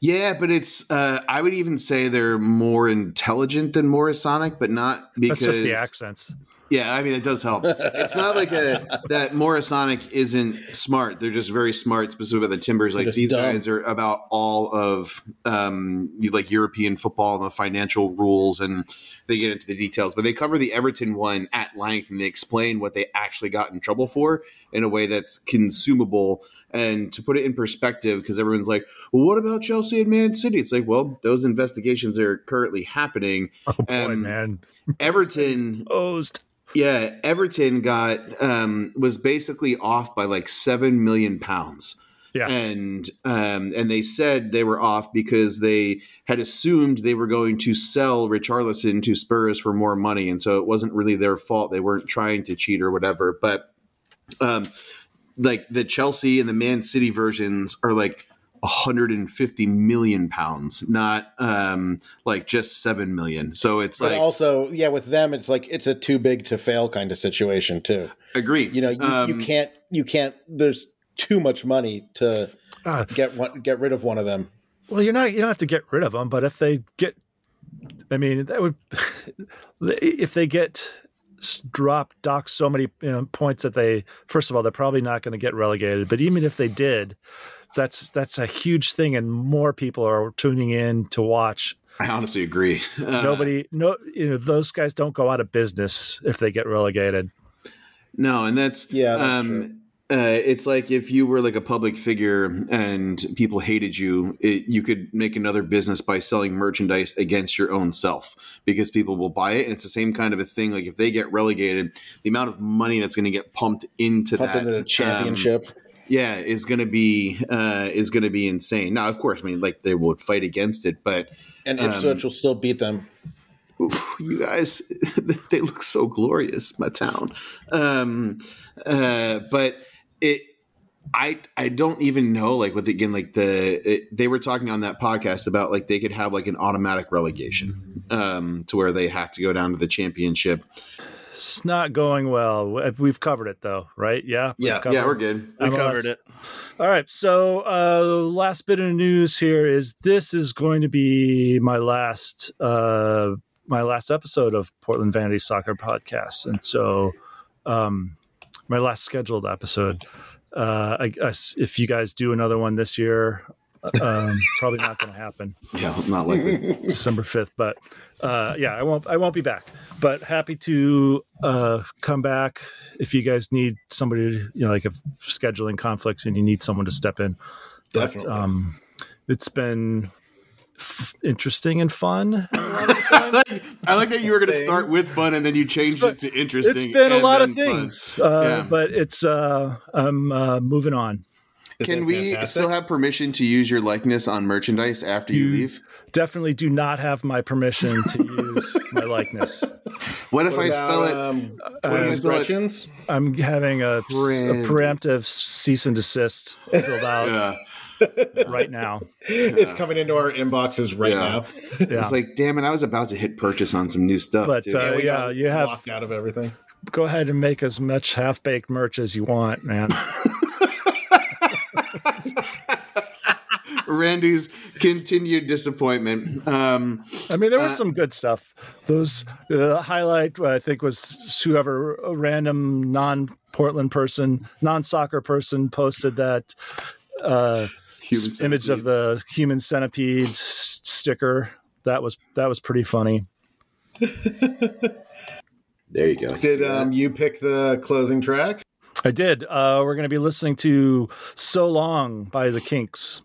Yeah, but it's uh, I would even say they're more intelligent than Morrisonic, but not because That's just the accents. Yeah, I mean it does help. It's not like a that Morrisonic isn't smart. They're just very smart, specifically about the Timbers. Like these dumb. guys are about all of um like European football and the financial rules, and they get into the details. But they cover the Everton one at length, and they explain what they actually got in trouble for in a way that's consumable. And to put it in perspective, because everyone's like, "Well, what about Chelsea and Man City?" It's like, well, those investigations are currently happening. Oh boy, Um, man. Everton Posed. Yeah, Everton got um, was basically off by like seven million pounds. Yeah. and um, and they said they were off because they had assumed they were going to sell Richarlison to Spurs for more money, and so it wasn't really their fault. They weren't trying to cheat or whatever. But um, like the Chelsea and the Man City versions are like 150 million pounds, not um, like just seven million. So it's But like also, yeah, with them, it's like it's a too big to fail kind of situation too. agreed. You know, you, Um, you can't, you can't. There's too much money to Ah, get one, get rid of one of them. Well, you're not. You don't have to get rid of them, but if they get, I mean, that would, if they get s- dropped, docked so many you know, points that they, first of all, they're probably not going to get relegated. But even if they did, that's that's a huge thing, and more people are tuning in to watch. I honestly agree. Uh, Nobody, no, you know, those guys don't go out of business if they get relegated. no, and that's Yeah, that's um, uh, it's like if you were like a public figure and people hated you, it, you could make another business by selling merchandise against your own self because people will buy it. And it's the same kind of a thing. Like if they get relegated, the amount of money that's going to get pumped into Pump that into the um, championship. Yeah, is going to be uh, is going to be insane. Now, of course, I mean, like they would fight against it, but and um, Ipswich will still beat them. Oof, you guys they look so glorious my town um uh but it i i don't even know like what again like the it, they were talking on that podcast about like they could have like an automatic relegation um to where they have to go down to the championship It's not going well. We've covered it though, right? Yeah. Yeah. yeah we're good We MLS. covered it. All right. So, uh, last bit of news here is this is going to be my last uh, my last episode of Portland Vanity Soccer Podcast, and so um, my last scheduled episode. Uh, I guess if you guys do another one this year, um, probably not going to happen. yeah not likely December fifth. But uh, yeah, I won't. I won't be back. But happy to uh, come back if you guys need somebody. To, you know, like if scheduling conflicts and you need someone to step in. But, Definitely. um, it's been f- interesting and fun. I like, I like that you were going to start with fun and then you changed It's it to interesting It's been a lot of things, uh, Yeah. but it's. Uh, I'm uh, moving on. Isn't Can we fantastic? still have permission to use your likeness on merchandise after you, You- leave? definitely do not have my permission to use my likeness. What if What I spell it? um, what if I spell it? expressions? I'm having a, a preemptive cease and desist filled out Yeah. right now. It's coming into our inboxes right Yeah. now. Yeah. It's like, damn it, I was about to hit purchase on some new stuff. But, too. uh, we yeah, you have- locked out of everything. Go ahead and make as much half baked merch as you want, man. Randy's continued disappointment. Um, I mean, there was Uh, some good stuff. Those the highlight I think was whoever a random non Portland person, non soccer person posted that uh, s- image of the human centipede s- sticker. That was that was pretty funny. There you go. Did um, you pick the closing track? I did. Uh, we're going to be listening to "So Long" by the Kinks.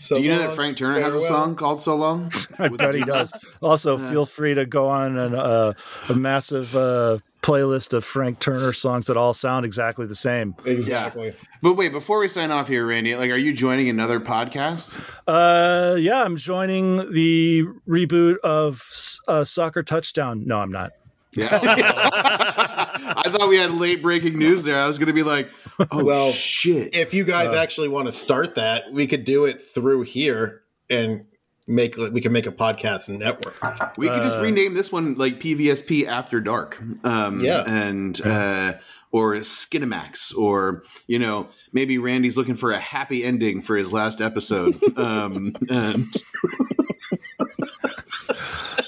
So Do you know that Frank Turner has a farewell. song called "So Long"? I bet he does. Also, feel free to go on an, uh, a massive uh, playlist of Frank Turner songs that all sound exactly the same. Exactly. But wait, before we sign off here, Randy, like, are you joining another podcast? Uh, yeah, I'm joining the reboot of uh, Soccer Touchdown. No, I'm not. Yeah. I thought we had late breaking news there. I was going to be like, oh Well, shit. If you Uh. guys actually want to start that, we could do it through here and make we can make a podcast network. We could just rename this one like PVSP After Dark. Um, Yeah. And, uh, or Skinemax, or, you know, maybe Randy's looking for a happy ending for his last episode. um, and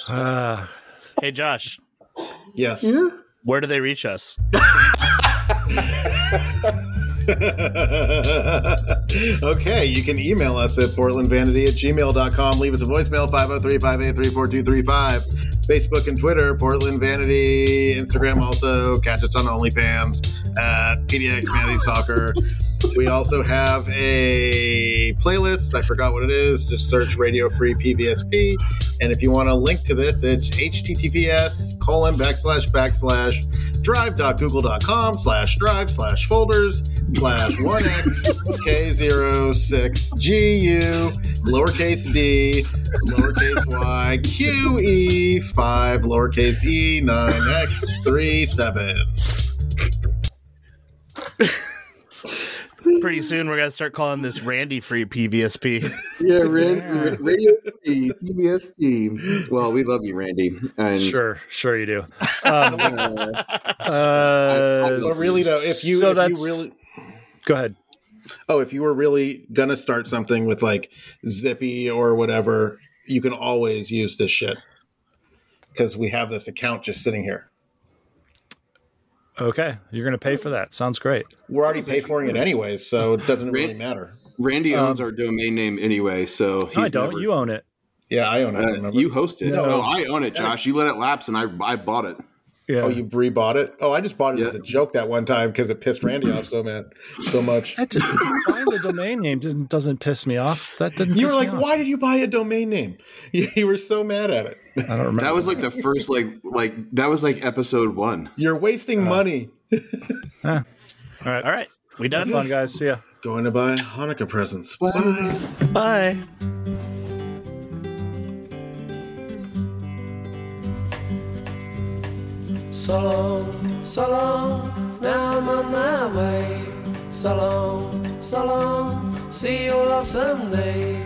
Uh, Hey, Josh, Yes. where do they reach us? okay, you can email us at portlandvanity at gmail.com. Leave us a voicemail 503 583 4235. Facebook and Twitter, Portland Vanity. Instagram also. Catch us on OnlyFans at PDX Vanity Soccer. We also have a playlist. I forgot what it is. Just search Radio Free PVSP. And if you want a link to this, it's https colon backslash backslash drive.google.com slash drive slash folders slash 1x k06gu lowercase d lowercase y q e 5 lowercase e 9x 3 7 Pretty soon, we're gonna start calling this Randy Free PVSP. yeah, Randy, Radio Free PVSP. Well, we love you, Randy. And sure, sure you do. Um, uh, uh, but really though if you so if that's you really go ahead. oh if you were really gonna start something with like zippy or whatever you can always use this shit because we have this account just sitting here Okay, you're going to pay for that. Sounds great. we're already paying for it anyway, so it doesn't really matter Randy owns our domain name anyway, so he's I don't. never- You own it. yeah i own it Uh, remember you host it. No. No, I own it, Josh. You let it lapse, and I I bought it. Oh, yeah. oh you re-bought it oh i just bought it as a joke that one time because it pissed randy off so man so much that just, buying the domain name doesn't, doesn't piss me off. That didn't. you piss were like me off. why did you buy a domain name you, you were so mad at it I don't remember. That was like the first like like that was like episode one. you're wasting oh. money all right. All right, we done. Fun guys. See ya. going to buy hanukkah presents bye Bye. So long, so long, now I'm on my way. So long, so long, see you all someday.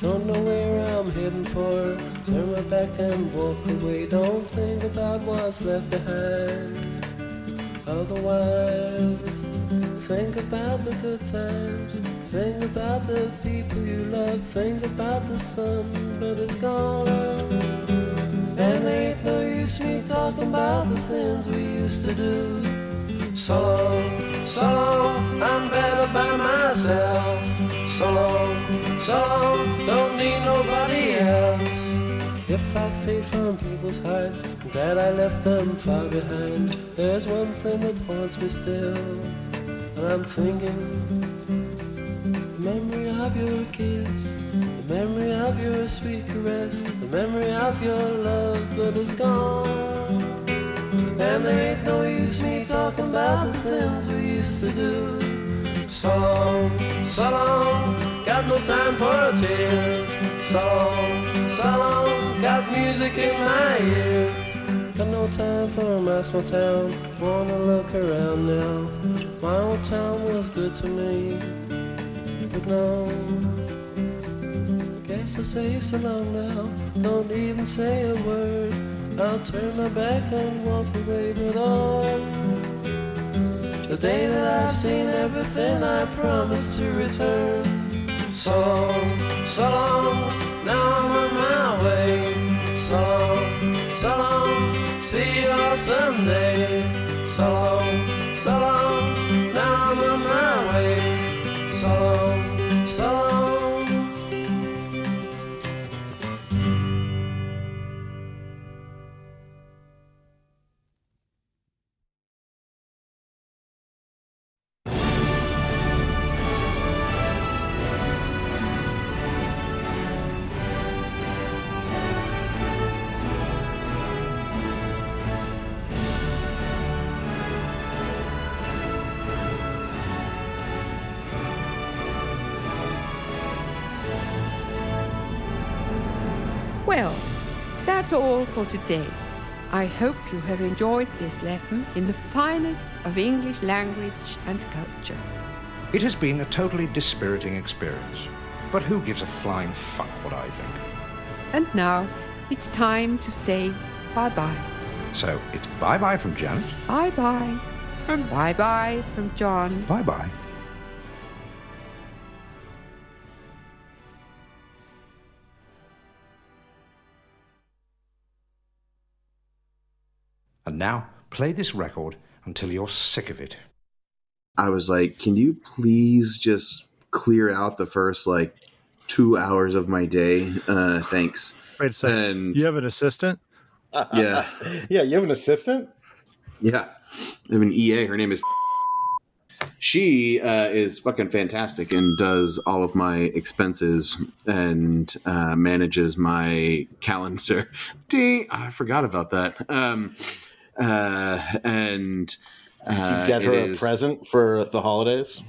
Don't know where I'm heading for. Turn my back and walk away. Don't think about what's left behind. Otherwise, think about the good times. Think about the people you love. Think about the sun, but it's gone. And there ain't no use me talking about the things we used to do. So long, so long, I'm better by myself. So long, so long, don't need nobody else. If I fade from people's hearts, I'm I left them far behind. There's one thing that haunts me still, and I'm thinking memory of your kiss, the memory of your sweet caress, the memory of your love, but it's gone. And there ain't no use me talking about the things we used to do. So long, so long, got no time for tears. So long, so long, got music in my ears. Got no time for my small town. Wanna look around now. My old town was good to me, no. Guess I'll say so long now. Don't even say a word. I'll turn my back and walk away, but on the day that I've seen everything, I promise to return. So so long, now I'm on my way. So so long, see you someday. So long, so long, now I'm on my way. So long, that's all for today. I hope you have enjoyed this lesson in the finest of English language and culture. It has been a totally dispiriting experience. But who gives a flying fuck what I think? And now it's time to say bye bye. So it's bye bye from Janet. Bye bye. And bye bye from John. Bye bye. Now play this record until you're sick of it. I was like, can you please just clear out the first like two hours of my day? Uh, thanks. Wait a second. And You have an assistant? yeah, Yeah, you have an assistant? yeah. I have an EA. Her name is. She uh, is fucking fantastic and does all of my expenses and uh, manages my calendar. Dang, I forgot about that. Um, uh, and You uh, get her a is- present for the holidays?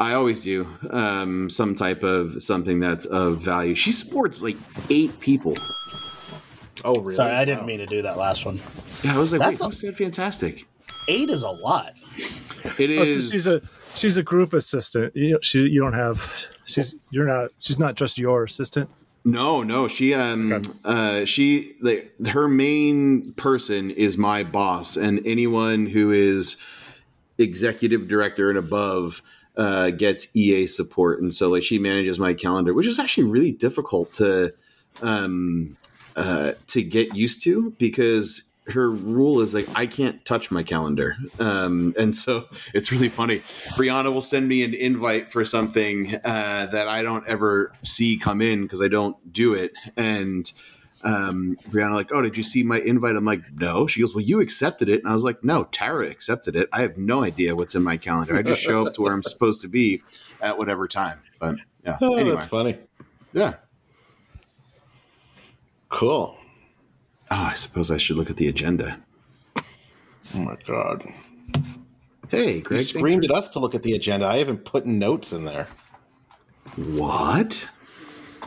I always do um, some type of something that's of value. She supports like eight people. Oh, really? Sorry, I didn't mean to do that last one. Yeah, I was like, That's wait, a- who said fantastic? Eight is a lot. It Oh, so she's a she's a group assistant. You know, she you don't have she's you're not she's not just your assistant. No, no, she um uh she like her main person is my boss and anyone who is executive director and above uh gets EA support and so like she manages my calendar, which is actually really difficult to um uh to get used to because her rule is like I can't touch my calendar, um, and so it's really funny. Brianna will send me an invite for something uh, that I don't ever see come in because I don't do it, and um, Brianna like, oh, did you see my invite? I'm like, no. She goes, well, you accepted it, and I was like, no, Tara accepted it. I have no idea what's in my calendar. I just show up to where I'm supposed to be at whatever time. But yeah, Oh, anyway, that's funny. yeah. Cool. Oh, I suppose I should look at the agenda. Oh, my God. Hey, You Greg, thanks screamed at us to look at the agenda. I haven't put notes in there. what?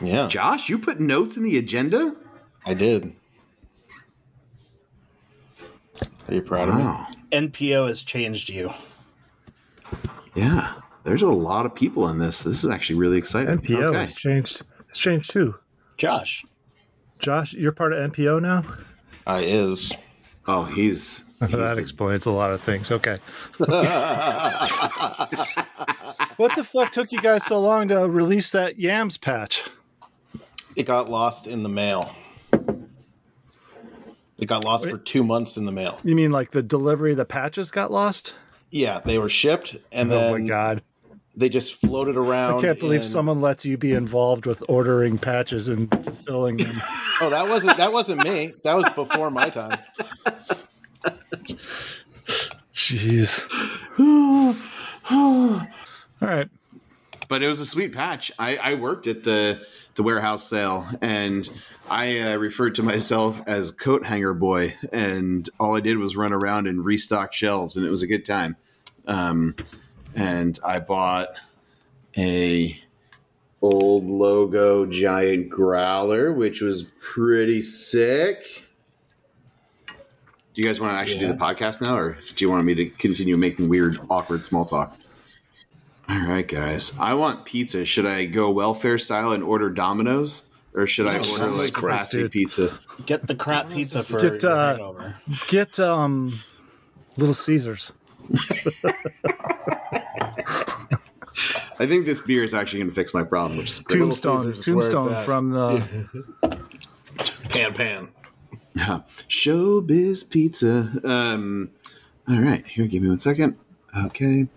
Yeah, Josh, you put notes in the agenda? I did. Are you proud of me? NPO has changed you. Yeah. There's a lot of people in this. This is actually really exciting. NPO Okay. has changed. It's changed too. Josh. Josh, you're part of NPO now. I is. Oh, he's, he's that the- explains a lot of things. Okay. what the fuck took you guys so long to release that Yams patch? It got lost in the mail. It got lost for two months in the mail. You mean like the delivery of the patches got lost? Yeah, they were shipped and oh then oh then my god. They just floated around. I can't believe in- someone lets you be involved with ordering patches and filling them. Oh, that wasn't that wasn't me. That was before my time. Jeez. All right. but it was a sweet patch. I, I worked at the the warehouse sale, and I uh, referred to myself as coat hanger boy, and all I did was run around and restock shelves, and it was a good time. Um, and I bought a old logo giant growler, which was pretty sick. Do you guys want to actually do the podcast now, or do you want me to continue making weird, awkward small talk? All right, guys. I want pizza. Should I go welfare style and order Domino's, or should I order Jesus like Christ, classic pizza? Get the crap pizza for Get, uh, hangover. Get um, Little Caesars. I think this beer is actually going to fix my problem, which is great. Tombstone. Is Tombstone from the. Pan pan. Yeah. Showbiz pizza. Um, all right, here, give me one second. Okay.